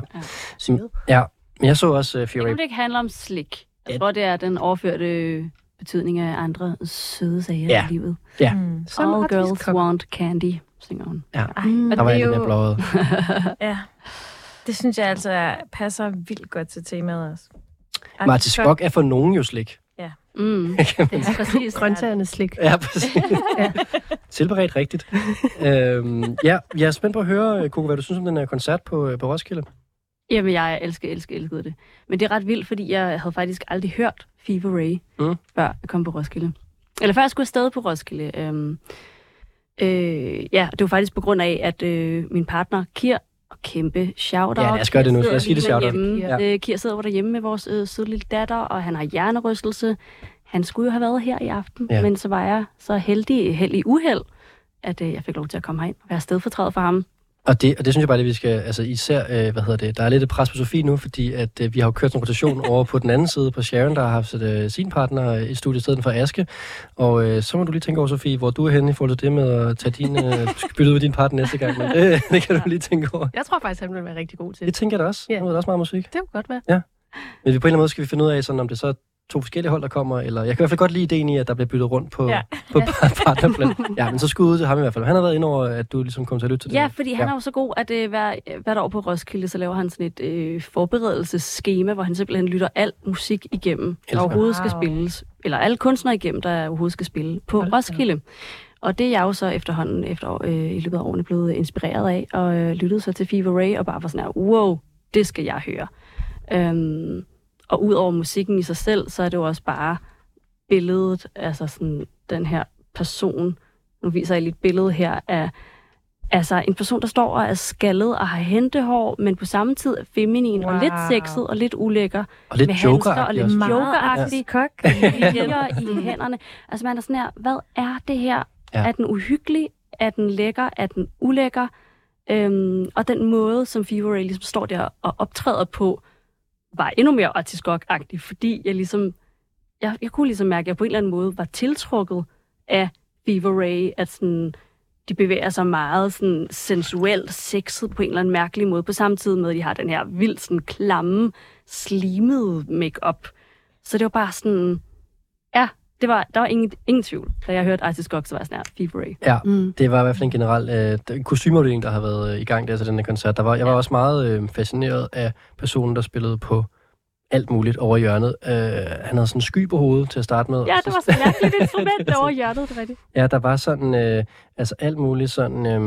Ja, men jeg så også uh, Det Fury. kunne det ikke handle om slik. Jeg tror, det er den overførte betydning af andre søde sager Ja. i livet. Ja. Mm. All girls want candy, synger hun. Ja, Ej, Mm. og der var det jeg er lidt mere ja, det synes jeg altså er, passer vildt godt til temaet også. Martin Skok er for nogen jo slik. Mm. <laughs> Kan man Det er præcis. Grøntsagernes slik. Ja, præcis. <laughs> Ja. Tilberedt rigtigt. øhm, ja, jeg er spændt på at høre, Coco, hvad du synes om den her koncert på, øh, på Roskilde. Jamen, jeg elsker, elsker, elskede det. Men det er ret vildt, fordi jeg havde faktisk aldrig hørt Fever Ray, Mm. før jeg kom på Roskilde. Eller før jeg skulle afsted på Roskilde. Øhm, øh, ja, det var faktisk på grund af, at øh, min partner, Kir, og kæmpe shout-out. Ja, lad os gøre det nu. Lad os give det derhjemme. Ja. Øh, Kir sidder derhjemme med vores øh, søde lille datter, og han har hjernerystelse. Han skulle jo have været her i aften, ja. men så var jeg så heldig, heldig uheld, at øh, jeg fik lov til at komme herind og være stedfortræder for ham. Og det, og det synes jeg bare, at vi skal, altså især, øh, hvad hedder det, der er lidt et pres på Sofie nu, fordi at øh, vi har jo kørt en rotation <laughs> over på den anden side, på Sharon, der har haft øh, sin partner i studiet stedet for Aske. Og øh, så må du lige tænke over, Sofie, hvor du er henne i forhold til det med at tage din, øh, <laughs> bytte ud med din partner næste gang. Men det, det kan du lige tænke over. Jeg tror faktisk, han vil være rigtig god til Det tænker jeg da også. Nu er der også meget musik. Det kunne godt være. Ja. Men vi på en eller anden måde skal vi finde ud af, sådan, om det så to forskellige hold, der kommer, eller jeg kan i hvert fald godt lide ideen i, at der bliver byttet rundt på, ja. Ja. på par- partnerplan. Ja, men så skud ud til ham i hvert fald. Han har været inde over, at du ligesom kommer til at lytte til det. Ja, fordi han er jo så god, at øh, hver, hvert år på Roskilde, så laver han sådan et øh, forberedelsesskema, hvor han simpelthen lytter al musik igennem, der overhovedet skal Wow. spilles. Eller alle kunstnere igennem, der overhovedet skal spille på Hold. Roskilde. Og det er jeg jo så efterhånden, efter, øh, i løbet af årene, blevet inspireret af, og øh, lyttede så til Fever Ray, og bare var sådan her, wow, det skal jeg høre. Øhm, og ud over musikken i sig selv, så er det jo også bare billedet, altså sådan den her person, nu viser jeg lige et billede her af altså en person, der står og er skaldet og har hentehår, men på samme tid er feminin wow. og lidt sexet og lidt ulækker. Og lidt Joker-agtig og lidt jokeragtig. kok. <laughs> I hænderne. Altså man er sådan her, hvad er det her? Ja. Er den uhyggelig? Er den lækker? Er den ulækker? Øhm, og den måde, som Fever Ray ligesom står der og optræder på, var endnu mere artiskok-agtig, fordi jeg ligesom, jeg, jeg kunne ligesom mærke, at jeg på en eller anden måde var tiltrukket af Fever Ray, at sådan, de bevæger sig meget sådan sensuelt, sexet på en eller anden mærkelig måde, på samme tid med, at de har den her vildt sådan klamme, slimede makeup. Så det var bare sådan, det var, der var ingen, ingen tvivl. Da jeg hørte Isis Gok, så var jeg sådan her. Ja, Mm. det var i hvert fald en generel øh, kostymeafdeling, der har været øh, i gang der til den her koncert. Der var, jeg var også meget øh, fascineret af personen, der spillede på alt muligt over i hjørnet. Øh, han havde sådan en sky på hovedet til at starte med. Ja, det var så mærkeligt instrument over hjørnet, det er rigtigt. Ja, der var sådan, øh, altså alt muligt, sådan øh,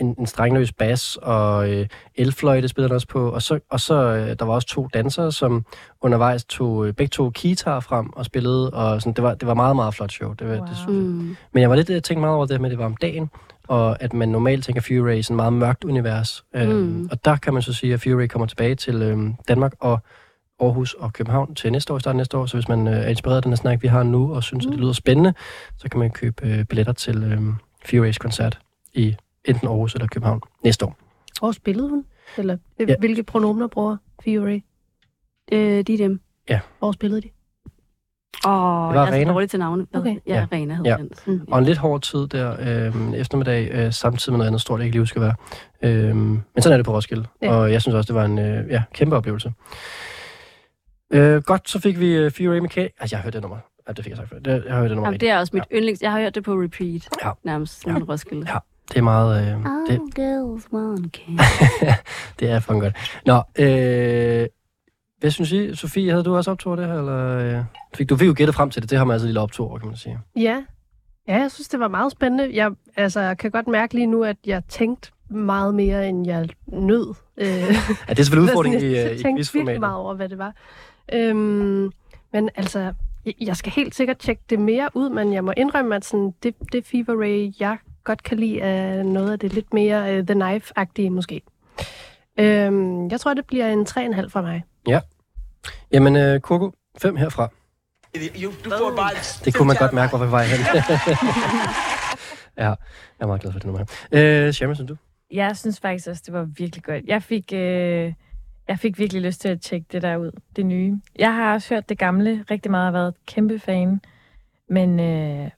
en, en strengløs bas, og øh, elfløjte spillede han også på, og så, og så øh, der var også to dansere, som undervejs tog øh, begge to guitar frem og spillede, og sådan, det, var, det var meget, meget flot show. Det, var, wow. det synes jeg. Men jeg var lidt, jeg tænkte meget over det med, at det var om dagen, og at man normalt tænker Fury Ray i sådan et meget mørkt univers. Mm. Mm. og der kan man så sige, at Fury Ray kommer tilbage til øhm, Danmark og Aarhus og København til næste år, start næste år. Så hvis man øh, er inspireret af den her snak, vi har nu, og synes, mm. at det lyder spændende, så kan man købe øh, billetter til Fury Rays koncert i enten Aarhus eller København næste år. Hvor spillede hun? Eller Ja. ja. hvilke pronomener bruger Fury? Øh, de er dem. Ja. Hvor spillede de? Åh, Det var jeg er så til navne. Okay. Ja, Ja. Rena hed Ja. den. Mm. Og en lidt hård tid der øh, eftermiddag, øh, samtidig med noget andet stort, jeg ikke lige husker hvad. Øh, men sådan er det på Roskilde. Ja. Og jeg synes også, det var en øh, ja, kæmpe oplevelse. Øh, godt, så fik vi uh, Fury Mechanic. Altså, jeg har hørt det nummer. Ja, det fik jeg sagt før. Det, jeg har hørt det nummer Jamen, det er også mit yndlings. Jeg har hørt det på repeat. Ja. Nærmest sådan ja. Roskilde. Ja. Det er meget... Øh, det, All girls want candy. <laughs> det er fucking godt. Nå, øh, hvad synes I? Sofie, havde du også optog det her? Eller, øh, fik, du fik jo gættet frem til det. Det har man altså lille optog over, kan man sige. Ja. Ja, jeg synes, det var meget spændende. Jeg, altså, jeg kan godt mærke lige nu, at jeg tænkte meget mere, end jeg nød. Øh, Ja, det er selvfølgelig <laughs> udfordringen i, jeg øh, i tænkte virkelig quizformatet. meget over, hvad det var. Øhm, men altså, jeg- skal helt sikkert tjekke det mere ud, men jeg må indrømme, at sådan, det, det Fever Ray, jeg godt kan lide, er noget af det lidt mere uh, The Knife-agtige måske. Øhm, jeg tror, det bliver en 3,5 fra mig. Ja. Jamen, øh, Coco, fem herfra. You, du får bare et Det kunne man godt mærke, hvor vi var hen. <laughs> ja, jeg er meget glad for det nummer. Øh, Shaman, synes du? Jeg synes faktisk også, det var virkelig godt. Jeg fik, øh, jeg fik virkelig lyst til at tjekke det der ud, det nye. Jeg har også hørt det gamle rigtig meget, og været et kæmpe fan. Men øh,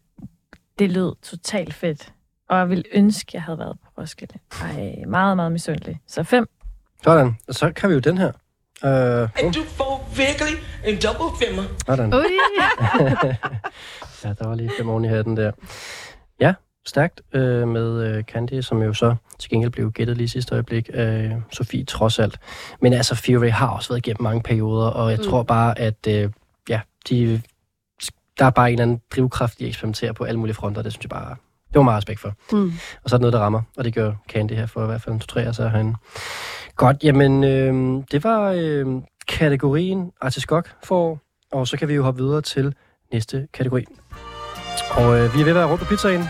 det lød totalt fedt. Og jeg ville ønske, jeg havde været på Roskilde. Ej, meget, meget misundelig. Så fem. Sådan, og så kan vi jo den her. Øh, oh, En du får virkelig en double femmer. sådan. <laughs> Ja, der var lige fem oven i hatten der. Stærkt øh, med øh, Candy, som jo så til gengæld blev gættet lige sidste øjeblik af Sofie trods alt. Men altså, Fury har også været igennem mange perioder, og jeg mm. tror bare, at øh, ja, de, der er bare en eller anden drivkraft, de eksperimenterer på alle mulige fronter, det synes jeg bare, det var meget respekt for. Mm. Og så er det noget, der rammer, og det gør Candy her for i hvert fald en to-tre så herinde. Godt, jamen, øh, det var øh, kategorien Artiskok for, og så kan vi jo hoppe videre til næste kategori. Og øh, vi er ved at være rundt på pizzaen.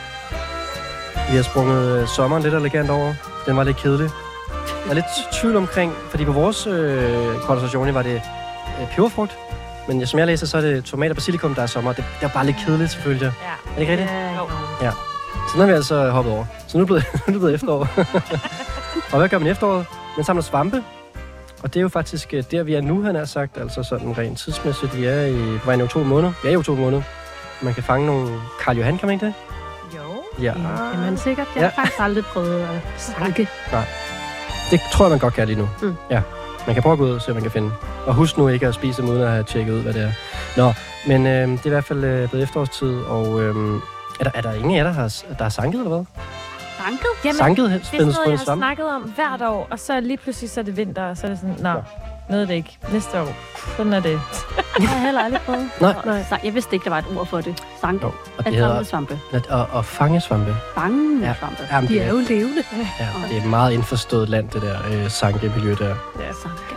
Vi har sprunget øh, sommeren lidt elegant over. Den var lidt kedelig. Jeg er lidt tvivl omkring, fordi på vores øh, konversation var det øh, peberfrugt. Men som jeg læser, så er det tomat og basilikum, der er sommer. Det, det er bare lidt kedeligt, selvfølgelig. Ja. Er det ikke rigtigt? Ja, jo. Ja. Så nu har vi altså hoppet over. Så nu er det blevet, <laughs> nu er det blevet efterår. <laughs> Og hvad gør man i efteråret? Man samler svampe. Og det er jo faktisk øh, der, vi er nu, han har sagt. Altså sådan rent tidsmæssigt. Vi er i, på vej i oktober måned. Vi er i oktober måned. Man kan fange nogle Karl Johan, kan man ikke det? Ja. Ja, kan man sikkert. Jeg har Ja. faktisk aldrig prøvet at sanke. Nej. Det tror jeg, man godt kan lige nu. Mm. Ja. Man kan prøve at gå ud og se, hvad man kan finde. Og husk nu ikke at spise dem, uden at have tjekket ud, hvad det er. Nå, men øh, det er i hvert fald øh, blevet efterårstid, og øh, er, der, er der ingen af jer, der har, der har sanket, eller hvad? Sanket? Jamen, Sanket, det er sådan noget, jeg har snakket om hvert år, og så lige pludselig så er det vinter, og så er det sådan, nå, noget er det ikke. Næste år. Sådan er det. Jeg har heller aldrig prøvet. <laughs> Nej. Nej. Jeg vidste ikke, der var et ord for det. Sanke. Jo, og At det hedder svampe. at, at, at fange svampe. Fange Ja. svampe. Jamen, De det er jo levende. Ja, det er et meget indforstået land, det der øh, sankemiljø der. Ja.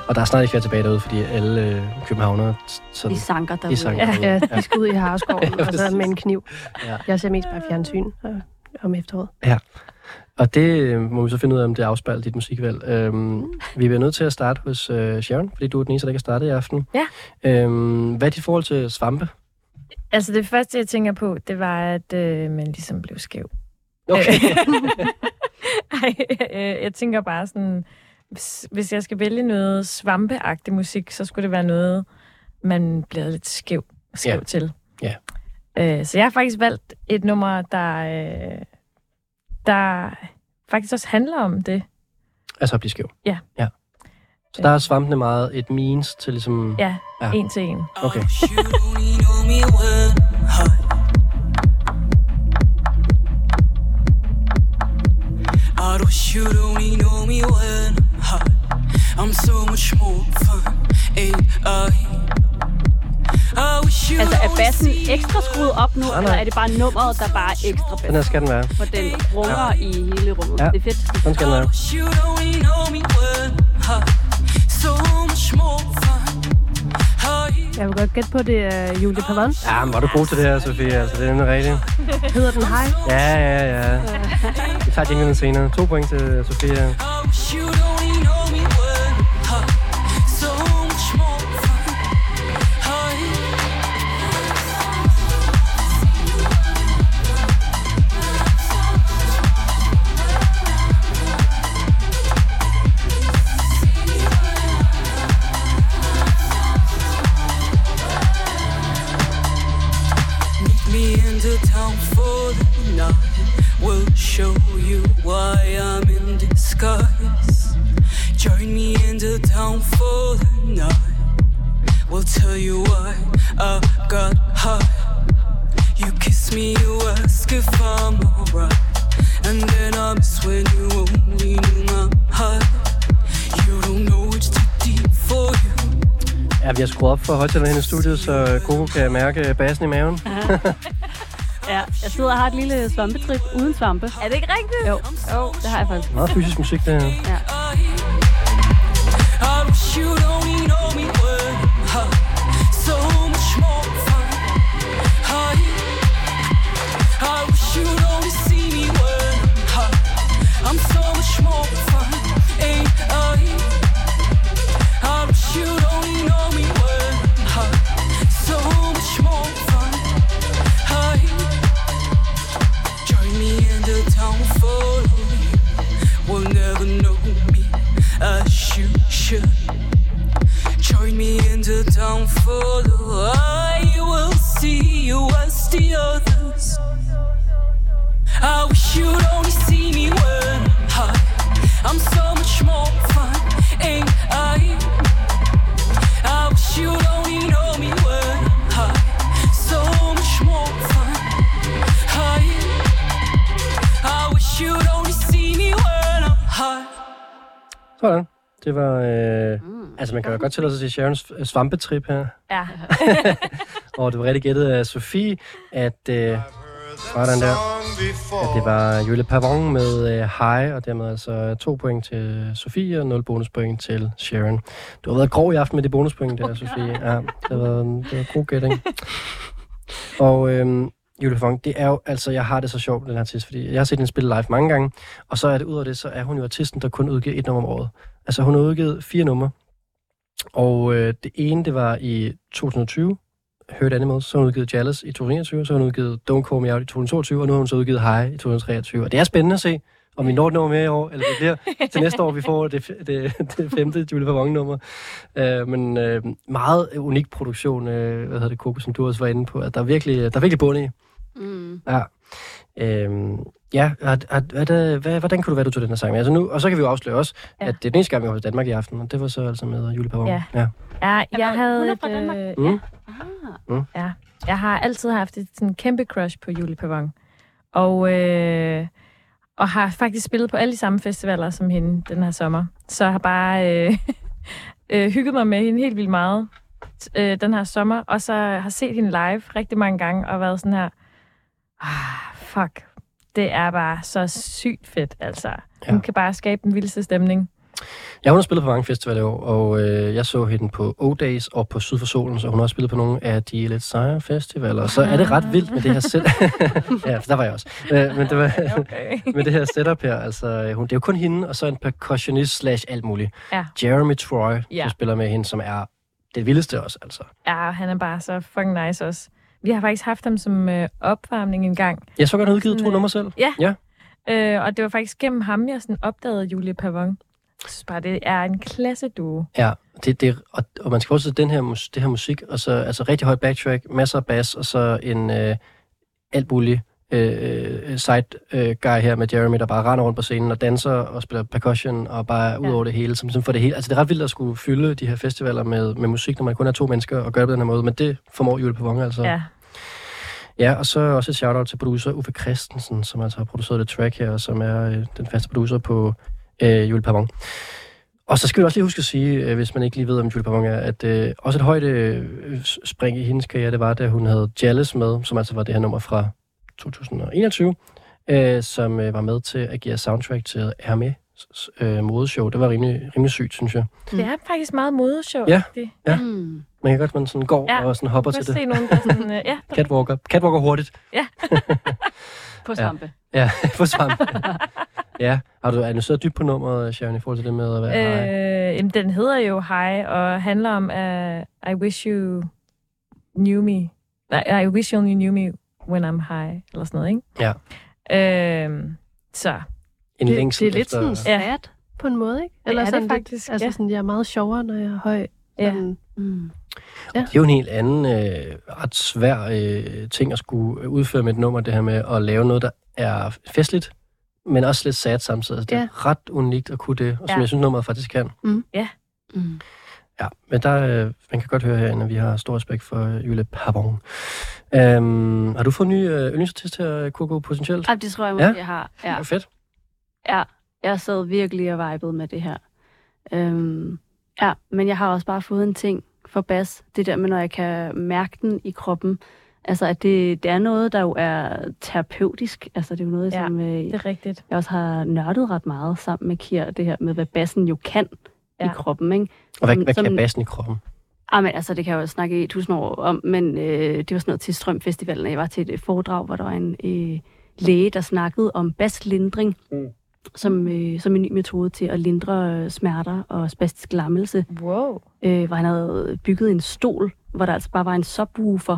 Og der er snart ikke flere tilbage derude, fordi alle øh, københavnere... Sådan, De sanker derude. De sanker Ja, derude. ja, de skal ud i Harskoven, <laughs> Ja, og så med en kniv. Ja. Jeg ser mest bare fjernsyn øh, om efteråret. Ja. Og det øh, må vi så finde ud af, om det afspejler dit musikvalg. Øhm, vi bliver nødt til at starte hos øh, Sharon, fordi du er den eneste, der ikke har startet i aften. Ja. Øhm, hvad er dit forhold til svampe? Altså det første, jeg tænker på, det var, at øh, man ligesom blev skæv. Okay. <laughs> Ej, øh, jeg tænker bare sådan, hvis, hvis jeg skal vælge noget svampeagtig musik, så skulle det være noget, man bliver lidt skæv, skæv Ja. til. Ja. Øh, så jeg har faktisk valgt et nummer, der, øh, der faktisk også handler om det. Altså at blive skæv. Ja. ja. Så der er svampene meget et means til ligesom... Ja, Ja. en til en. Okay. I wish you'd only know me when I'm hot. I'm so much more fun, ain't I? You Altså, er bassen ekstra skruet op nu, Nej, nej. eller er det bare nummeret, der bare er ekstra Den her bas? skal den være. For den runger i hele rummet. Ja. Det er fedt. Sådan skal den være. fun. Jeg vil godt gætte på, det er Julie Pavon. Ja, men var du god til det her, Sofie? Altså, det er nemlig rigtigt. Hedder den Hej? Ja, ja, ja. Vi tager jinglen senere. To point til Sofie. For højtalerne hen i studiet, så Coco kan mærke bassen i maven. <laughs> Ja, jeg sidder og har et lille svampetrip uden svampe. Er det ikke rigtigt? Jo, jo det har jeg faktisk. Meget fysisk musik, det her. Ja. Altså, man kan jo godt tillade sig sige Sharons øh, svampetrip her. Ja. <laughs> Og det var rigtig gættet af Sofie, at... Øh, sådan der. At det var Julie Pavon med øh, High, og dermed altså to point til Sofie og 0 bonuspoint til Sharon. Du har været grov i aften med de bonuspoint der, <laughs> Sofie. Ja, det har været, det var god gætning. Og øhm, Julie Pavon, det er jo, altså, jeg har det så sjovt med den her artist, fordi jeg har set hende spille live mange gange, og så er det ud af det, så er hun jo artisten, der kun udgiver et nummer om året. Altså, hun har udgivet fire numre, og øh, det ene, det var i 2020, Hurt Animals, så har hun udgivet Jealous i 2021, så har hun udgivet Don't Call Me Out i 2022, og nu har hun så udgivet High i 2023. Og det er spændende at se, om vi når et nummer mere i år, eller det bliver <laughs> til næste år, vi får det, det, det femte Julie Pavon-nummer. Øh, men øh, meget unik produktion, øh, hvad hedder det, Coco, som du også var inde på, at der er virkelig, der er virkelig bund i. Mm. Ja. Øhm, ja, har, har, hvad, hvad, hvad, hvordan kunne du være, du tog den her sang med? Altså nu, og så kan vi jo afsløre også, ja. at det er den eneste gang, vi var i Danmark i aften, og det var så altså med Julie Pavon. Ja. ja. Ja, jeg havde hun er fra Danmark. øh, Mm. ja, Mm. ja. Jeg har altid haft et sådan kæmpe crush på Julie Pavon. Og, øh, og har faktisk spillet på alle de samme festivaler som hende den her sommer. Så jeg har bare øh, <laughs> øh, hygget mig med hende helt vildt meget øh, den her sommer. Og så har set hende live rigtig mange gange og været sådan her, ah, fuck, det er bare så sygt fedt, altså. Hun kan bare skabe den vildeste stemning. Ja, hun har spillet på mange festivaler i år, og øh, jeg så hende på O-Days og på Syd for Solen, så hun har også spillet på nogle af de lidt sejre festivaler. Så er det ret vildt med det her set. <laughs> ja, der var jeg også. Øh, men det var <laughs> okay. <laughs> med det her setup her, altså øh, hun, det er jo kun hende, og så en percussionist slash alt muligt. Ja. Jeremy Troy, Ja. som spiller med hende, som er det vildeste også, altså. Ja, han er bare så fucking nice også. Vi har faktisk haft ham som øh, opvarmning en gang. Jeg så godt, han udgivet to øh, numre selv. Ja. Ja. Øh, og det var faktisk gennem ham, jeg sådan opdagede Julie Pavon. Jeg synes bare, det er en klasse duo. Ja, det, det, og, og man skal forestille den her, mus- det her musik, og så altså rigtig høj backtrack, masser af bass, og så en øh, alt muligt øh, side øh, guy her med Jeremy, der bare render rundt på scenen og danser og spiller percussion og bare ud over det hele, som simpelthen får det hele. Altså det er ret vildt at skulle fylde de her festivaler med, med musik, når man kun er to mennesker og gør det på den her måde, men det formår Julie Pavon altså. Ja. Ja, og så også et shout-out til producer Uffe Christensen, som altså har produceret det track her, og som er øh, den faste producer på øh, Julie Pavon. Og så skal vi også lige huske at sige, øh, hvis man ikke lige ved, om Julie Pavon er, at øh, også et højt øh, spring i hendes karriere, det var, da hun havde Jealous med, som altså var det her nummer fra 2021, øh, som øh, var med til at agere soundtrack til Hermès øh, modeshow. Det var rimelig, rimelig sygt, synes jeg. Det er faktisk meget modeshow. Ja, Det. ja. Mm. Man kan godt, man sådan går Ja, og sådan hopper til det. se nogen, der sådan, øh, ja. <laughs> Catwalker. Catwalker hurtigt. Ja. <laughs> På svampe. Ja, ja <laughs> på svampe. ja. Har du analyseret dybt på nummeret, Sharon, i forhold til det med at være? Øh, jamen, den hedder jo High, og handler om uh, I wish you knew me. Nej, I wish you only knew me when I'm high, eller sådan noget, ikke? Ja. Øh, så. En det, længsel det er lidt efter- sådan sad på en måde, ikke? Ja, det er sådan faktisk, Lidt, altså ja. sådan, jeg er meget sjovere, når jeg er høj. Ja. Sådan, Mm. ja. Det er jo en helt anden, øh, ret svær øh, ting at skulle udføre med et nummer, det her med at lave noget, der er festligt, men også lidt sad samtidig. Altså, Det er Ja. ret unikt at kunne det, og som Ja. jeg synes, nummeret faktisk kan. Mm. Ja. Mm. Ja, men der, øh, man kan godt høre herinde, at vi har stor respekt for øh, Julie Pavon. Øhm, har du fået en ny øh, yndlingsartist her, Coco, potentielt? Ja, det tror jeg måske, Ja? jeg har. Ja. Det er fedt. ja, jeg sad virkelig og vibede med det her. Øhm, ja, men jeg har også bare fået en ting for bas. Det der med, når jeg kan mærke den i kroppen. Altså, at det, det er noget, der jo er terapeutisk. Altså, det er jo noget, Ja, som øh, det er rigtigt. jeg også har nørdet ret meget sammen med Kier. Det her med, hvad bassen jo kan ja. i kroppen, ikke? Og hvad, Som- hvad kan som- bassen i kroppen? Ah, men altså, det kan jeg jo snakke i tusind år om, men øh, det var sådan noget til Strømfestivalen. Jeg var til et foredrag, hvor der var en øh, læge, der snakkede om baslindring, mm. som, øh, som en ny metode til at lindre øh, smerter og spastisk lammelse. Wow. Øh, hvor han havde bygget en stol, hvor der altså bare var en subwoofer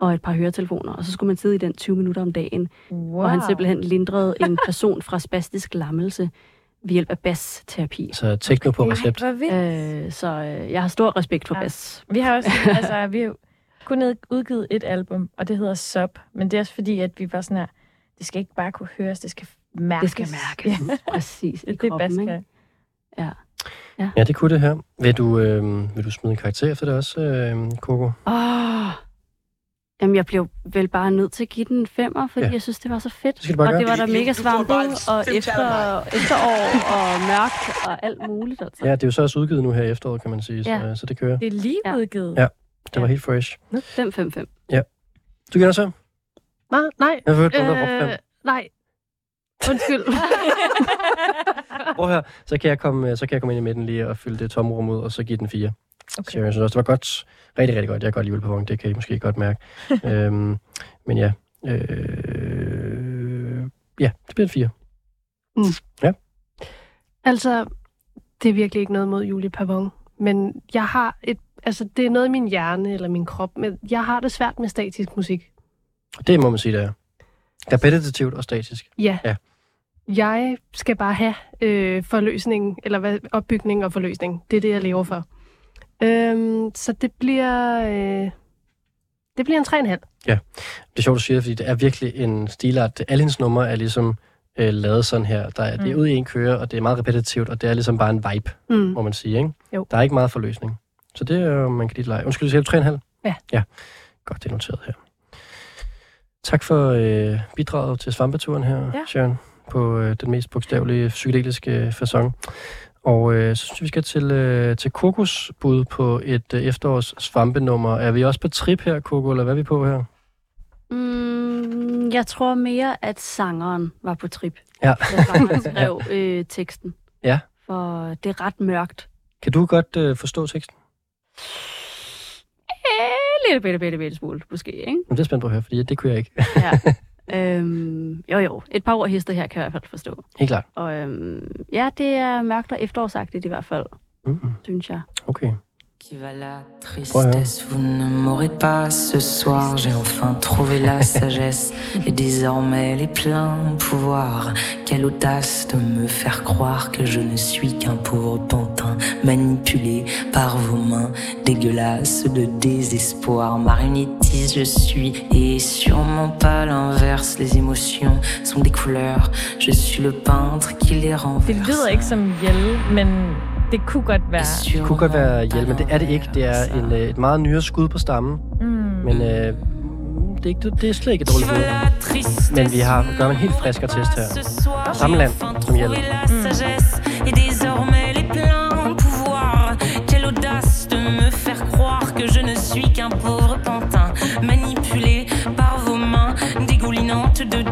og et par høretelefoner, og så skulle man sidde i den 20 minutter om dagen, Wow. hvor han simpelthen lindrede en person fra spastisk lammelse ved hjælp af basterapi. Så techno på recept. Hvor vildt. Øh, så øh, jeg har stor respekt for Ja. bas. Vi har også, altså, vi har kun udgivet et album, og det hedder Sub. Men det er også fordi, at vi var sådan her, det skal ikke bare kunne høres, det skal mærkes. Det skal mærkes. Ja. <laughs> Præcis. I Det er det, kroppen, ikke? kan. Ja. Ja, det kunne det her. Vil du, øh, vil du smide en karakter efter det også, øh, Coco? Åh. Jamen, jeg blev vel bare nødt til at give den en femmer, fordi Ja. ja. jeg synes, det var så fedt. du og gøre. det var der Du- mega du svampet, og efter, efterår, og mørkt, og alt muligt. Altså. Ja, det er jo så også udgivet nu her i efteråret, kan man sige, så, Ja. så det kører. Det er lige Ja. udgivet. Ja. Det var helt fresh. 5-5-5. Du giver så? Nej, nej. Jeg brugte fem. Øh, nej. Undskyld. <laughs> Prøv her, så kan, jeg komme, så kan jeg komme ind i midten lige og fylde det tomrum ud, og så give den fire. Okay. Så jeg synes også, det var godt. Rigtig, rigtig godt. Jeg kan godt lide på det kan I måske godt mærke. <laughs> øhm, men ja. Øh, ja, det bliver en fire. Altså, det er virkelig ikke noget mod Julie Pavon. Men jeg har et... Altså, det er noget i min hjerne eller min krop, men jeg har det svært med statisk musik. Det må man sige, det er. Repetitivt og statisk. Ja. Ja. jeg skal bare have øh, forløsning, eller hvad, opbygning og forløsning. Det er det, jeg lever for. Øhm, så det bliver, øh, det bliver en 3,5. Ja, det er sjovt, du siger fordi det er virkelig en stilart. Alle hendes numre er ligesom øh, lavet sådan her. Der er, mm. Det er Mm. ud i en køre, og det er meget repetitivt, og det er ligesom bare en vibe, Mm. må man sige. Ikke? Jo. Der er ikke meget forløsning. Så det er jo, man kan lide lege. Undskyld, du du 3,5? Ja. Ja, godt, det er noteret her. Tak for øh, bidraget til svampeturen her, Ja. Sharon, på øh, den mest bogstavelige psykedeliske façon. Og øh, så synes jeg, vi skal til, øh, til Kokos bud på et øh, efterårs svampenummer. Er vi også på trip her, Koko, eller hvad er vi på her? Mm, jeg tror mere, at sangeren var på trip. Ja. Sangeren skrev <laughs> øh, teksten. Ja. For det er ret mørkt. Kan du godt øh, forstå teksten? Eh, lille bitte, bitte, bitte smule, måske, ikke? Men det er på at høre, fordi det kunne jeg ikke. Ja. <laughs> øhm, jo, jo. Et par ord heste her kan jeg i hvert fald forstå. Helt klart. Og øhm, ja, det er mørkt og efterårsagtigt i hvert fald, Mm. synes jeg. Okay. Qui va la tristesse, vous ne m'aurez pas ce soir. J'ai enfin trouvé la <laughs> sagesse et désormais les pleins pouvoirs. Quelle audace de me faire croire que je ne suis qu'un pauvre pantin manipulé par vos mains dégueulasses de désespoir. Marionnettiste je suis et sûrement pas l'inverse. Les émotions sont des couleurs. Je suis le peintre qui les Det renverse. lyder ikke som Jelle, men det kunne godt være. Det kunne godt være hjælp, men det er det ikke. Det er en, øh, et meget nyere skud på stammen. Mm. Men øh, det, er ikke, det er slet ikke et dårligt bud. Men vi har gør en helt friskere test her. Samme land som Hjælp. faire croire que je ne suis qu'un pauvre pantin manipulé par vos mains dégoulinantes de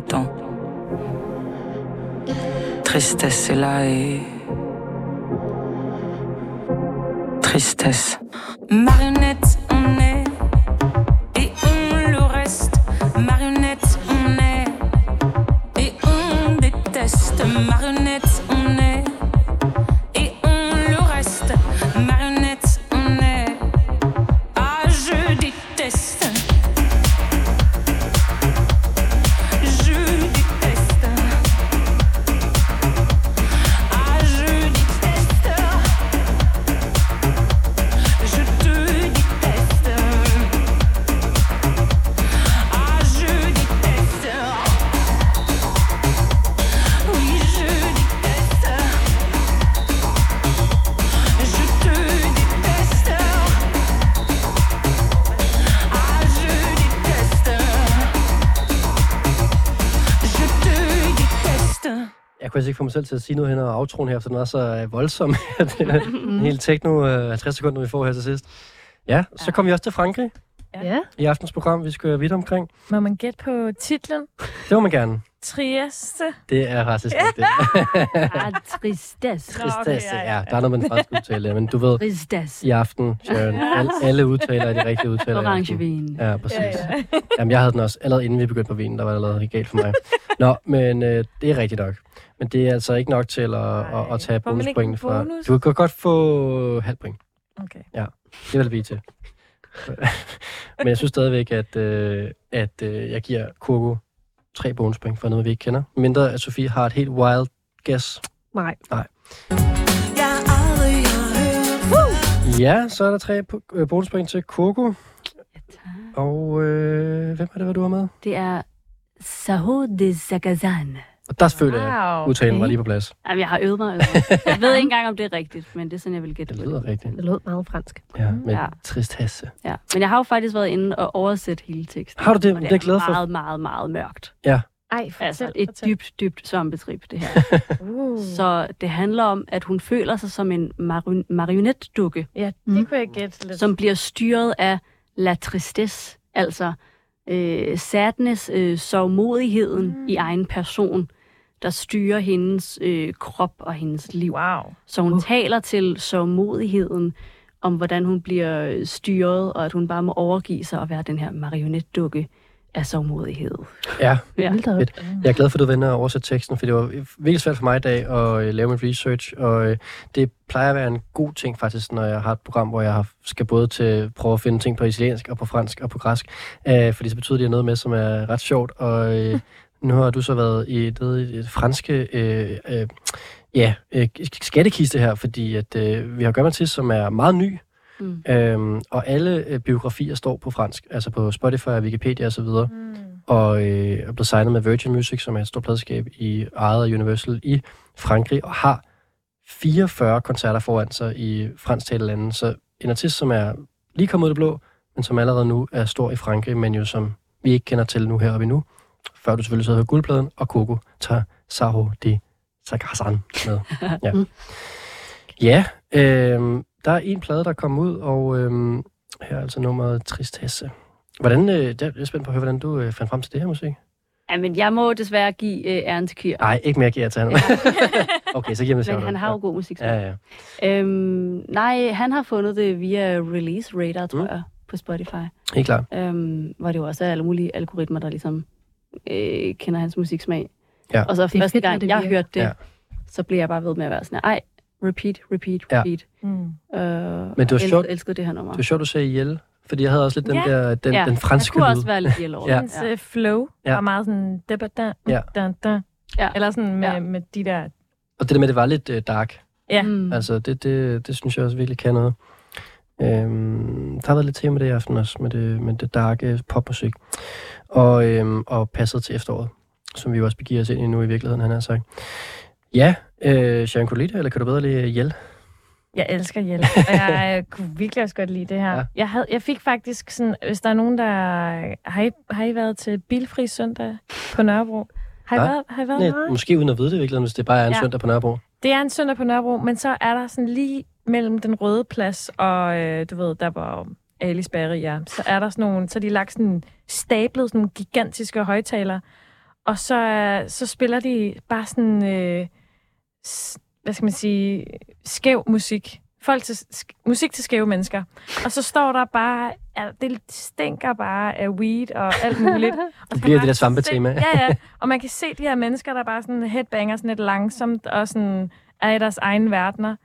temps. Tristesse est là et tristesse. Selv til at sige noget hen over aftroen her, for den er så øh, voldsom. <laughs> det er en helt techno øh, 50 sekunder, vi får her til sidst. Ja, så kom vi også til Frankrig Ja. i aftens program. Vi skal vidt omkring. Må man gætte på titlen? Det må man gerne. Trieste. Det er faktisk rigtigt. Ah, tristesse. Tristesse, ja. Der er noget med den franske udtale, men du ved, Tristesse. i aften, Sharon, alle, alle udtaler er de rigtige udtaler. Orangevin. Ja, præcis. Ja, ja. Jamen, jeg havde den også, allerede inden vi begyndte på vinen, der var det allerede galt for mig. Nå, men øh, det er rigtigt nok. Men det er altså ikke nok til at, at, at tage bonuspoint fra... bonus? Du kan godt få halv point. Okay. Ja, det vil det blive til. <laughs> Men jeg synes stadigvæk, at, øh, at øh, jeg giver Kurgo tre bonuspoint for noget, vi ikke kender. Mindre at Sofie har et helt wild guess. Nej. Nej. Ja, så er der tre øh, bonuspoint til Kurgo. Og øh, hvem er det, hvad du har med? Det er Saho de Zagazan. Og der føler jeg, Wow, udtalen var okay. lige på plads. Jamen, jeg har øvet mig. Øvet. Jeg ved ikke engang, om det er rigtigt, men det er sådan, jeg vil gætte Det på lyder rigtigt. Det lød meget fransk. Ja, med Ja. tristesse. Ja. Men jeg har jo faktisk været inde og oversætte hele teksten. Har du det? Og Det er jeg glad for. meget, meget, meget mørkt. Ja. Ej, Altså et dybt, dybt svampetrip, det her. <laughs> Uh. Så det handler om, at hun føler sig som en mari- marionetdukke. Ja, det kunne jeg gætte lidt. Som bliver styret af la tristesse, altså øh, sadness, øh, sovmodigheden mm. i egen person, der styrer hendes øh, krop og hendes liv. Wow. Så hun uh. taler til sovmodigheden om, hvordan hun bliver øh, styret, og at hun bare må overgive sig og være den her marionetdukke af sovmodighed. Ja, Ja. fedt. Jeg er glad for, at du vender at oversætte teksten, for det var virkelig svært for mig i dag at øh, lave min research, og øh, det plejer at være en god ting faktisk, når jeg har et program, hvor jeg skal både til prøve at finde ting på italiensk og på fransk og på græsk, øh, fordi så betyder det noget med, som er ret sjovt, og øh, nu har du så været i det, det franske øh, øh, ja, øh, skattekiste her, fordi at, øh, vi har Gør til, som er meget ny, Mm. Øhm, og alle øh, biografier står på fransk, altså på Spotify, Wikipedia osv. Mm. Og øh, er blevet signet med Virgin Music, som er et stort pladskab i ejet af Universal i Frankrig, og har 44 koncerter foran sig i fransktalende lande. Så en artist, som er lige kommet ud af det blå, men som allerede nu er stor i Frankrig, men jo som vi ikke kender til nu heroppe nu. Før du selvfølgelig sidder og guldpladen, og Coco tager Saho de Sagazan med. Ja. Ja, øh, der er en plade, der kom ud, og øh, her er altså nummeret Tristesse. Hvordan, øh, der er jeg spændt på at høre, hvordan du øh, fandt frem til det her musik. Ja, men jeg må desværre give øh, æren til Kyr. Nej, ikke mere jeg til ham. okay, så giver mig Men han har jo god musik. Ja, ja. Øhm, nej, han har fundet det via Release Radar, tror mm. jeg, på Spotify. Helt klart. Øhm, hvor det jo også er alle mulige algoritmer, der ligesom øh, kender hans musiksmag. Ja. Og så Det første gang, det jeg hørte det, Ja. ja. så blev jeg bare ved med at være sådan, ej, repeat, repeat, Ja. repeat. Mm. Øh, Men det var sjovt- El- elskede det her nummer. Det var sjovt, du sagde ihjel, fordi jeg havde også lidt den Ja. der, den, Ja, den franske kunne lyd. også være lidt ihjel over Ja. Hans øh, flow Ja. var meget sådan... Da, Ja. da, da. Ja. Eller sådan med, Ja. med de der... Og det der med, at det var lidt uh, dark. Ja. Mm. Altså, det, det, det synes jeg også virkelig kan noget. Øhm, der har været lidt tema det i aften også, med det, med det darke popmusik. Og, øhm, og passet til efteråret, som vi jo også begiver os ind i nu i virkeligheden, han har sagt. Ja, øh, Sharon, kunne eller kan du bedre lide Hjel? Jeg elsker hjælp, og jeg <laughs> øh, kunne virkelig også godt lide det her. Ja. Ja. Jeg, havde, jeg fik faktisk sådan, hvis der er nogen, der... Har I, har I været til Bilfri Søndag på Nørrebro? Har I Nej. været, har I været Nej, måske uden at vide det i virkeligheden, hvis det bare er en Ja. søndag på Nørrebro. Det er en søndag på Nørrebro, men så er der sådan lige mellem den røde plads og, øh, du ved, der hvor Alice Berry er, så er der sådan nogle, så de lagt sådan stablet sådan nogle gigantiske højtalere, og så, øh, så spiller de bare sådan, øh, hvad skal man sige, skæv musik. Folk til, sk- musik til skæve mennesker. Og så står der bare, ja, det stinker bare af weed og alt muligt. <laughs> Og kan bliver det der svampetema. Ja, ja. Og man kan se de her mennesker, der bare sådan headbanger sådan lidt langsomt og sådan er i deres egen verdener.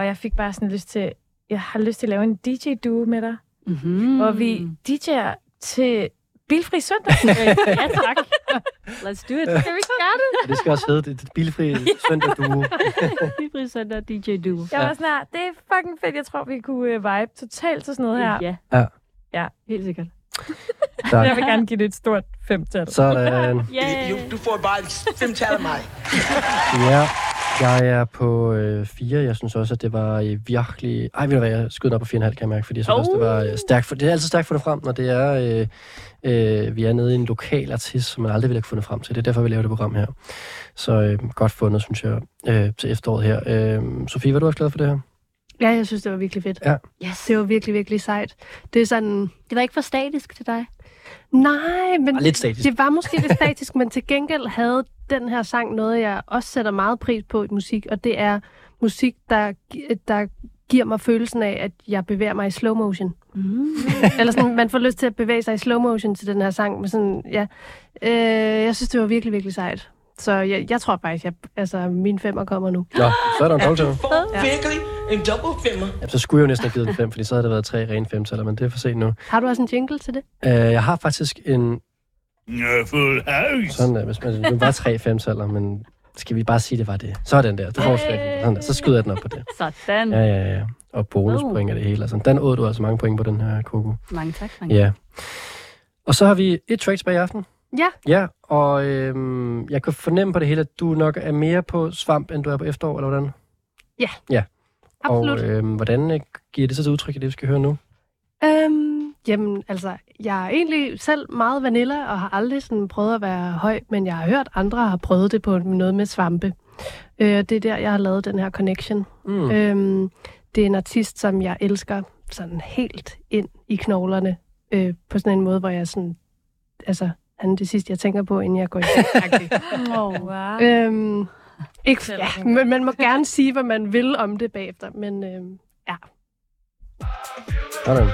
Og jeg fik bare sådan lyst til, jeg har lyst til at lave en DJ-duo med dig, Mm-hmm. hvor vi DJ'er til Bilfri Søndag. <laughs> ja, tak. Let's do it. Skal vi gøre det? Og det skal også hedde det, det bilfri <laughs> søndag duo. Bilfri Søndag DJ Duo. Jeg var sådan her, det er fucking fedt. Jeg tror, vi kunne øh, vibe totalt til sådan noget her. Ja, Ja, Ja. helt sikkert. tak. Jeg vil gerne give det et stort femtal. Sådan. <laughs> You, du får bare et femtal af mig. Ja, jeg er på øh, fire. Jeg synes også, at det var øh, virkelig... Ej, ved du hvad, jeg skød den op på fire og en halv, kan jeg mærke, fordi jeg synes også, det var øh, stærkt. For, det er altid stærkt fundet frem, når det er... Øh, øh, vi er nede i en lokal artist, som man aldrig ville have fundet frem til. Det er derfor, vi laver det program her. Så øh, godt fundet, synes jeg, øh, til efteråret her. Øh, Sofie, var du også glad for det her? Ja, jeg synes, det var virkelig fedt. Ja. Yes. Det var virkelig, virkelig sejt. Det er sådan... Det var ikke for statisk til dig. Nej, men lidt statisk. det var måske lidt statisk, <laughs> men til gengæld havde den her sang noget, jeg også sætter meget pris på i musik, og det er musik, der, der giver mig følelsen af, at jeg bevæger mig i slow motion. Mm. Eller sådan, man får lyst til at bevæge sig i slow motion til den her sang. Men sådan, ja. øh, jeg synes, det var virkelig, virkelig sejt. Så jeg, jeg tror faktisk, at altså, min femmer kommer nu. Nå, så er der en dog til. Virkelig en double femmer. Ja, så skulle jeg jo næsten have givet den fem, fordi så havde det været tre rene femtaller, men det er for sent nu. Har du også en jingle til det? Uh, jeg har faktisk en... Full house. Sådan der, hvis man, det var tre femtaller, men skal vi bare sige, det var det. Så er den der. Det får. Sådan der. Så skyder jeg den op på det. Sådan. Ja, ja, ja. Og bonuspoint er det hele. Altså, den åd du altså mange point på den her, Coco. Mange tak. Mange Ja. Og så har vi et track tilbage i aften. Ja. Ja, og øhm, jeg kan fornemme på det hele, at du nok er mere på svamp, end du er på efterår, eller hvordan? Ja. Ja. Absolut. Og øhm, hvordan øh, giver det så til udtryk i det, vi skal høre nu? Øhm, jamen, altså, jeg er egentlig selv meget vanilla, og har aldrig sådan prøvet at være høj, men jeg har hørt, andre har prøvet det på noget med svampe. Øh, det er der, jeg har lavet den her connection. Mm. Øhm, det er en artist, som jeg elsker sådan helt ind i knoglerne, øh, på sådan en måde, hvor jeg sådan, altså, han er det sidste, jeg tænker på, inden jeg går i seng. <laughs> Oh, wow. øhm, ikke, ja, men man må gerne sige, hvad man vil om det bagefter, men øhm, ja. Sådan.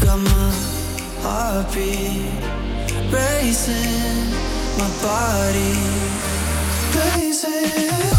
Got my heartbeat racing, my body blazing.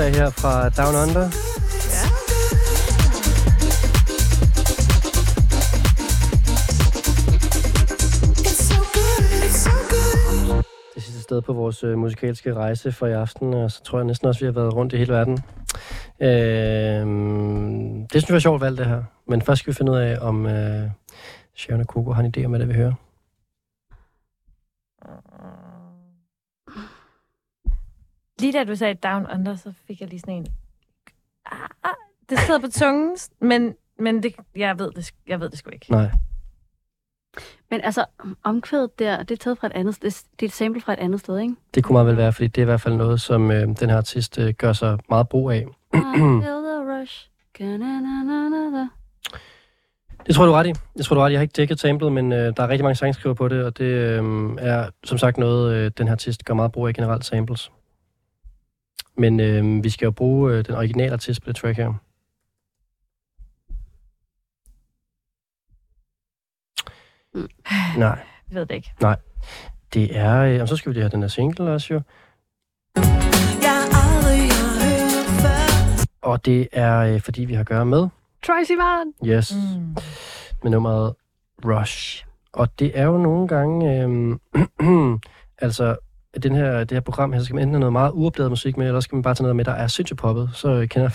Skarpskåret her fra Down Under. It's so good, it's so good. Det sidste sted på vores øh, musikalske rejse for i aften, og så tror jeg næsten også, vi har været rundt i hele verden. Øh, det synes jeg var sjovt valgt, det her. Men først skal vi finde ud af, om øh, Sharon og Coco har en idé om, hvad det vi hører. Lige da du sagde Down Under, så fik jeg lige sådan en... Ah, ah, det sidder på tungen, men, men det, jeg, ved det, jeg ved det sgu ikke. Nej. Men altså, omkvædet der, det er taget fra et andet sted. Det er et sample fra et andet sted, ikke? Det kunne meget vel være, fordi det er i hvert fald noget, som øh, den her artist øh, gør sig meget brug af. I feel the rush. Det tror jeg, du ret i. Jeg tror, du ret i. Jeg har ikke dækket samplet, men øh, der er rigtig mange sangskriver på det, og det øh, er som sagt noget, øh, den her artist gør meget brug af generelt samples. Men øh, vi skal jo bruge øh, den originale artist på det track her. Mm. Nej. Jeg ved det ikke. Nej. Det er... Øh, så skal vi lige have den her single også jo. Og det er, øh, fordi vi har at gøre med... Troy Sivan! Yes. Mm. Med nummeret Rush. Og det er jo nogle gange... Øh, <clears throat> altså, den her, det her program her, så skal man enten have noget meget uopdaget musik med, eller så skal man bare tage noget med, der er sindssygt poppet. Så kender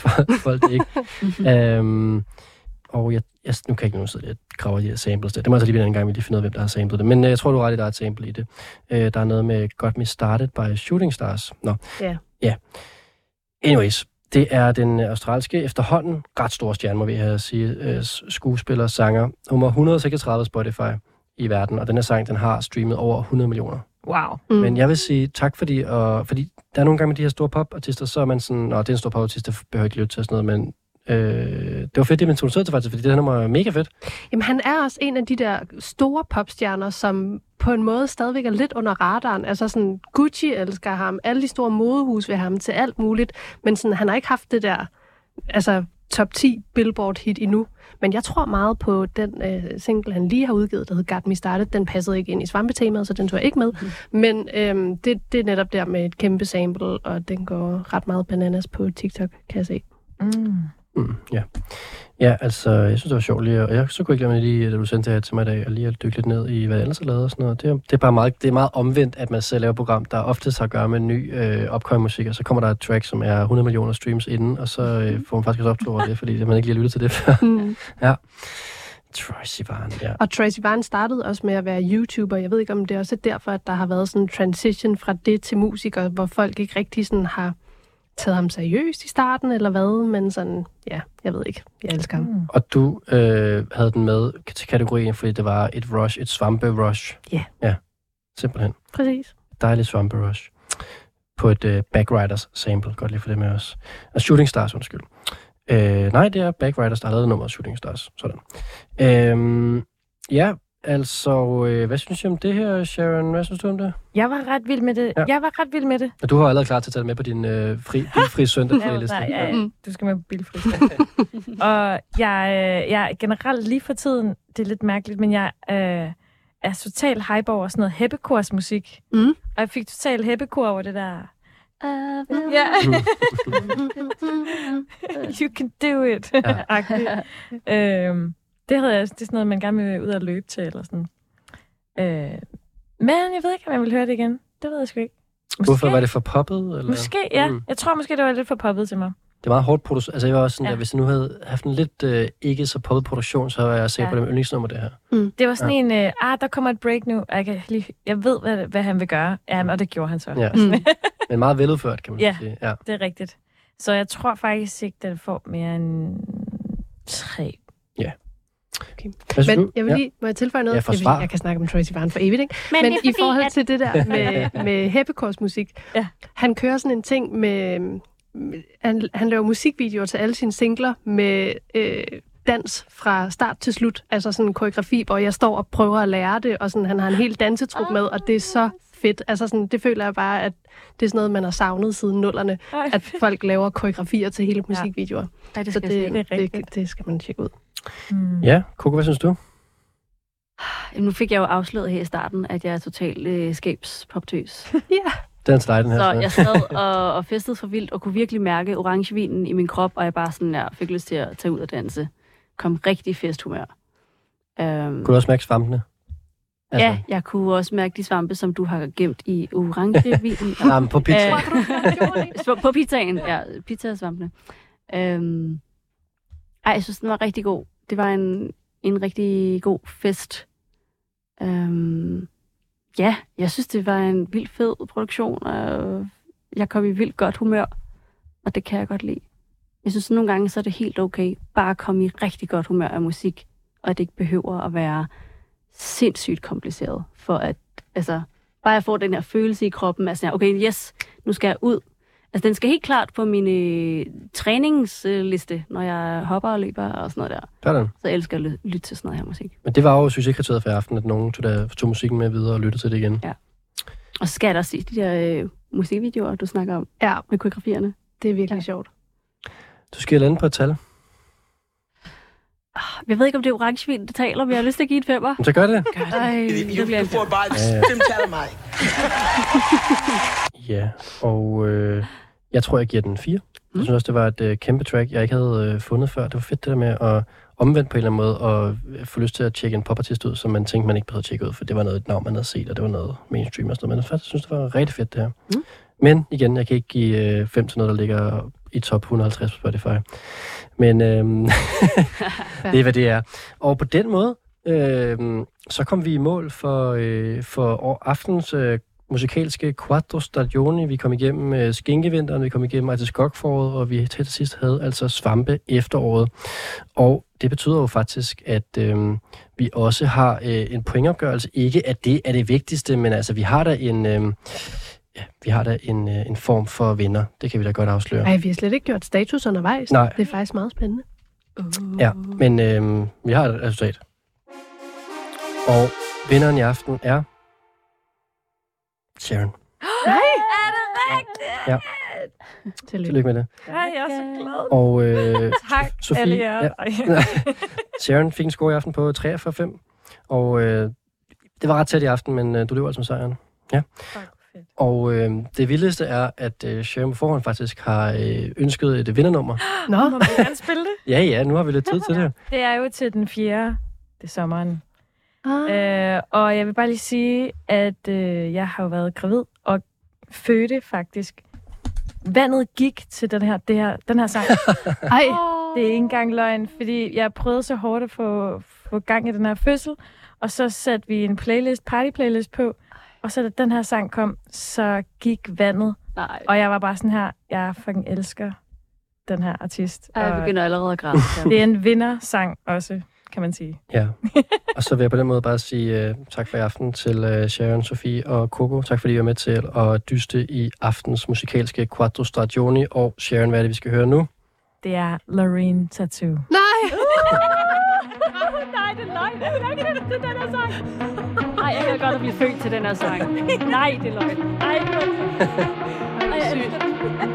folk, det ikke. um, <laughs> og jeg, jeg, nu kan jeg ikke nu sidde og graver de her samples der. Det må jeg så lige en gang, vi lige finde ud af, hvem der har samlet det. Men øh, jeg tror, du har ret i, der er et sample i det. Øh, der er noget med Got Me Started by Shooting Stars. Nå, Ja. ja. Anyways, det er den australske efterhånden ret store stjerne, må vi have at sige, øh, skuespiller, sanger. Nummer 136 Spotify i verden, og den her sang, den har streamet over 100 millioner. Wow. Mm. Men jeg vil sige tak, fordi, og, fordi der er nogle gange med de her store popartister, så er man sådan, og det er en stor popartist, der behøver ikke lytte til og sådan noget, men øh, det var fedt, det man introducerede til faktisk, fordi det her nummer er mega fedt. Jamen, han er også en af de der store popstjerner, som på en måde stadigvæk er lidt under radaren. Altså sådan, Gucci elsker ham, alle de store modehus vil have ham til alt muligt, men sådan, han har ikke haft det der, altså top 10 Billboard-hit endnu. Men jeg tror meget på den øh, single, han lige har udgivet, der hedder Got Me Started. Den passede ikke ind i svampetemaet, så den tog jeg ikke med. Mm. Men øhm, det, det er netop der med et kæmpe sample, og den går ret meget bananas på TikTok, kan jeg se. Mm. Mm, ja. ja, altså, jeg synes, det var sjovt lige, og jeg så kunne ikke glemme lige, da du sendte det her til mig i dag, og lige at dykke lidt ned i, hvad jeg ellers har lavet og sådan noget. Det, er- det er bare meget, det er meget omvendt, at man selv laver et program, der oftest har at gøre med ny øh, opkommende musik, og så kommer der et track, som er 100 millioner streams inden, og så øh, får man faktisk også optur over det, fordi man ikke lige har lyttet til det før. Mm. <laughs> ja. Troy Sivan, ja. Og Tracy Vine startede også med at være YouTuber. Jeg ved ikke, om det er også derfor, at der har været sådan en transition fra det til musiker, hvor folk ikke rigtig sådan har taget ham seriøst i starten, eller hvad, men sådan, ja, jeg ved ikke. Jeg elsker ham. Mm. Og du øh, havde den med til kategorien, fordi det var et rush, et svampe-rush. Ja. Ja, simpelthen. Præcis. Dejligt svampe-rush. På et øh, Backriders sample. Godt lige for det med os. Og Shooting Stars, undskyld. Øh, nej, det er Backriders, der har lavet nummeret Shooting Stars. Sådan. Øh, ja, altså, øh, hvad synes du om det her, Sharon? Hvad synes du om det? Jeg var ret vild med det. Ja. Jeg var ret vild med det. Og du har allerede klar til at tage det med på din øh, fri, bilfri <laughs> søndag Ja, nej, ja. Du skal med på bilfri. <laughs> og jeg, øh, jeg er generelt lige for tiden, det er lidt mærkeligt, men jeg øh, er total hype over sådan noget heppekors musik. Mm. Og jeg fik total heppekor over det der. Ja. <laughs> you can do it. Ja. øhm, det, havde jeg, det er sådan noget, man gerne vil ud og løbe til, eller sådan. Øh, men jeg ved ikke, om jeg vil høre det igen. Det ved jeg sgu ikke. Hvorfor var det for poppet? Eller? Måske, ja. Mm. Mm. Jeg tror måske, det var lidt for poppet til mig. Det er meget hårdt produceret. Altså, jeg var også sådan, ja. Der, hvis jeg nu havde haft en lidt øh, ikke så poppet produktion, så var jeg sikker ja. På det med yndlingsnummer, det her. Mm. Det var sådan Ja. en, øh, ah, der kommer et break nu. og Jeg, kan lige, jeg ved, hvad, hvad han vil gøre. Ja, og det gjorde han så. Ja. Mm. <laughs> Men meget veludført, kan man ja, sige. Ja. det er rigtigt. Så jeg tror faktisk ikke, den får mere end tre. Ja. Okay. Synes Men du? jeg vil Ja. lige, må jeg tilføje noget? Ja, fordi forsvar. jeg kan snakke om Tracy Barn for evigt, ikke? Men Men, i forhold at- til det der <laughs> med, med Heppekors musik, ja. han kører sådan en ting med, han, han laver musikvideoer til alle sine singler med øh, dans fra start til slut, altså sådan en koreografi, hvor jeg står og prøver at lære det, og sådan, han har en hel dansetrup med, og det er så fedt. Altså sådan, det føler jeg bare, at det er sådan noget, man har savnet siden nullerne, Ej. at folk laver koreografier til hele musikvideoer. Ej, det så skal jeg det, det, det, det skal man tjekke ud. Mm. Ja, Coco, hvad synes du? Nu fik jeg jo afsløret her i starten, at jeg er total øh, skabspoptøs. <laughs> ja. Den dig, den her. Så jeg sad <laughs> og, og festede for vildt, og kunne virkelig mærke orangevinen i min krop, og jeg bare sådan der, fik lyst til at tage ud og danse. Kom rigtig festhumør. Um, Kunne du også mærke svampene? Altså- Ja, jeg kunne også mærke de svampe, som du har gemt i orangevinen. <laughs> Jamen, på pizza. Øh, på pizzaen, ja. Pizzasvampene. Um, ej, jeg synes, den var rigtig god. Det var en, en rigtig god fest. Øhm, ja, jeg synes, det var en vild fed produktion, og jeg kom i vildt godt humør, og det kan jeg godt lide. Jeg synes, nogle gange så er det helt okay bare at komme i rigtig godt humør af musik, og at det ikke behøver at være sindssygt kompliceret, for at, altså, bare jeg får den her følelse i kroppen, altså, okay, yes, nu skal jeg ud. Altså, den skal helt klart på min øh, træningsliste, når jeg hopper og løber og sådan noget der. Sådan. Så jeg elsker at ly- lytte til sådan noget her musik. Men det var jo succeskriteriet for i aften, at nogen tog, der, tog musikken med videre og lyttede til det igen. Ja. Og så skal jeg da se de der øh, musikvideoer, du snakker om. Ja. Med koreografierne. Det er virkelig ja. sjovt. Du skal lande på et tal. Jeg ved ikke, om det er orangevin, der taler, men jeg har lyst til at give et femmer. Så gør det. Ej, det bliver Du får bare fem tal af mig. <laughs> Ja, og øh, jeg tror, jeg giver den 4. Jeg synes også, det var et øh, kæmpe track, jeg ikke havde øh, fundet før. Det var fedt det der med at omvendt på en eller anden måde, og øh, få lyst til at tjekke en popartist ud, som man tænkte, man ikke behøvede at tjekke ud, for det var noget et navn, man havde set, og det var noget mainstream og sådan noget. Men jeg synes, det var rigtig fedt det her. Mm. Men igen, jeg kan ikke give øh, fem til noget, der ligger i top 150 på Spotify. Men øhm, <laughs> det er, hvad det er. Og på den måde, øhm, så kom vi i mål for, øh, for aftens øh, musikalske Quattro Stagioni. Vi kom igennem øh, Skinkevinteren, vi kom igennem Artiskokforåret, og vi til sidst havde altså Svampe efteråret. Og det betyder jo faktisk, at øh, vi også har øh, en pointopgørelse. Ikke at det er det vigtigste, men altså vi har da en... Øh, Ja, vi har da en, øh, en form for vinder. Det kan vi da godt afsløre. Ej, vi har slet ikke gjort status undervejs. Nej. Det er faktisk meget spændende. Ja, men øh, vi har et resultat. Og vinderen i aften er... Sharon. Nej! Er det rigtigt? Ja. Tillykke. Tillykke med det. Ej, jeg er så glad. Og øh, <laughs> Tak, Sofie, alle jer. Ej. <laughs> Sharon fik en score i aften på 43,5. Og øh, det var ret tæt i aften, men øh, du løber altså med sejren. Ja. Og øh, det vildeste er, at øh, Sharon på forhånd faktisk har øh, ønsket et vindernummer. <gasps> Nå. Må man gerne spille det? Ja, ja, nu har vi lidt tid <laughs> til det. Det er jo til den 4. Det er sommeren. Ah. Øh, og jeg vil bare lige sige, at øh, jeg har jo været gravid og fødte faktisk. Vandet gik til den her, det her, den her sang. <laughs> Ej. Det er ikke engang løgn, fordi jeg prøvede så hårdt at få, få gang i den her fødsel, og så satte vi en playlist, party playlist på, og så da den her sang kom, så gik vandet. Nej. Og jeg var bare sådan her, jeg fucking elsker den her artist. Ej, jeg begynder allerede at græde. <laughs> Det er en vindersang også, kan man sige. Ja. Og så vil jeg på den måde bare sige uh, tak for i aften til uh, Sharon, Sofie og Coco. Tak fordi I var med til at dyste i aftens musikalske Quattro Stagioni. Og Sharon, hvad er det, vi skal høre nu? Det er Loreen Tattoo. Nej! <laughs> Nej, det er løgn. Det er løgn, det den her sang. Ej, jeg kan godt at blive født til den her sang. <laughs> Nej, det er løgn. Ej, det er Ej, jeg <laughs>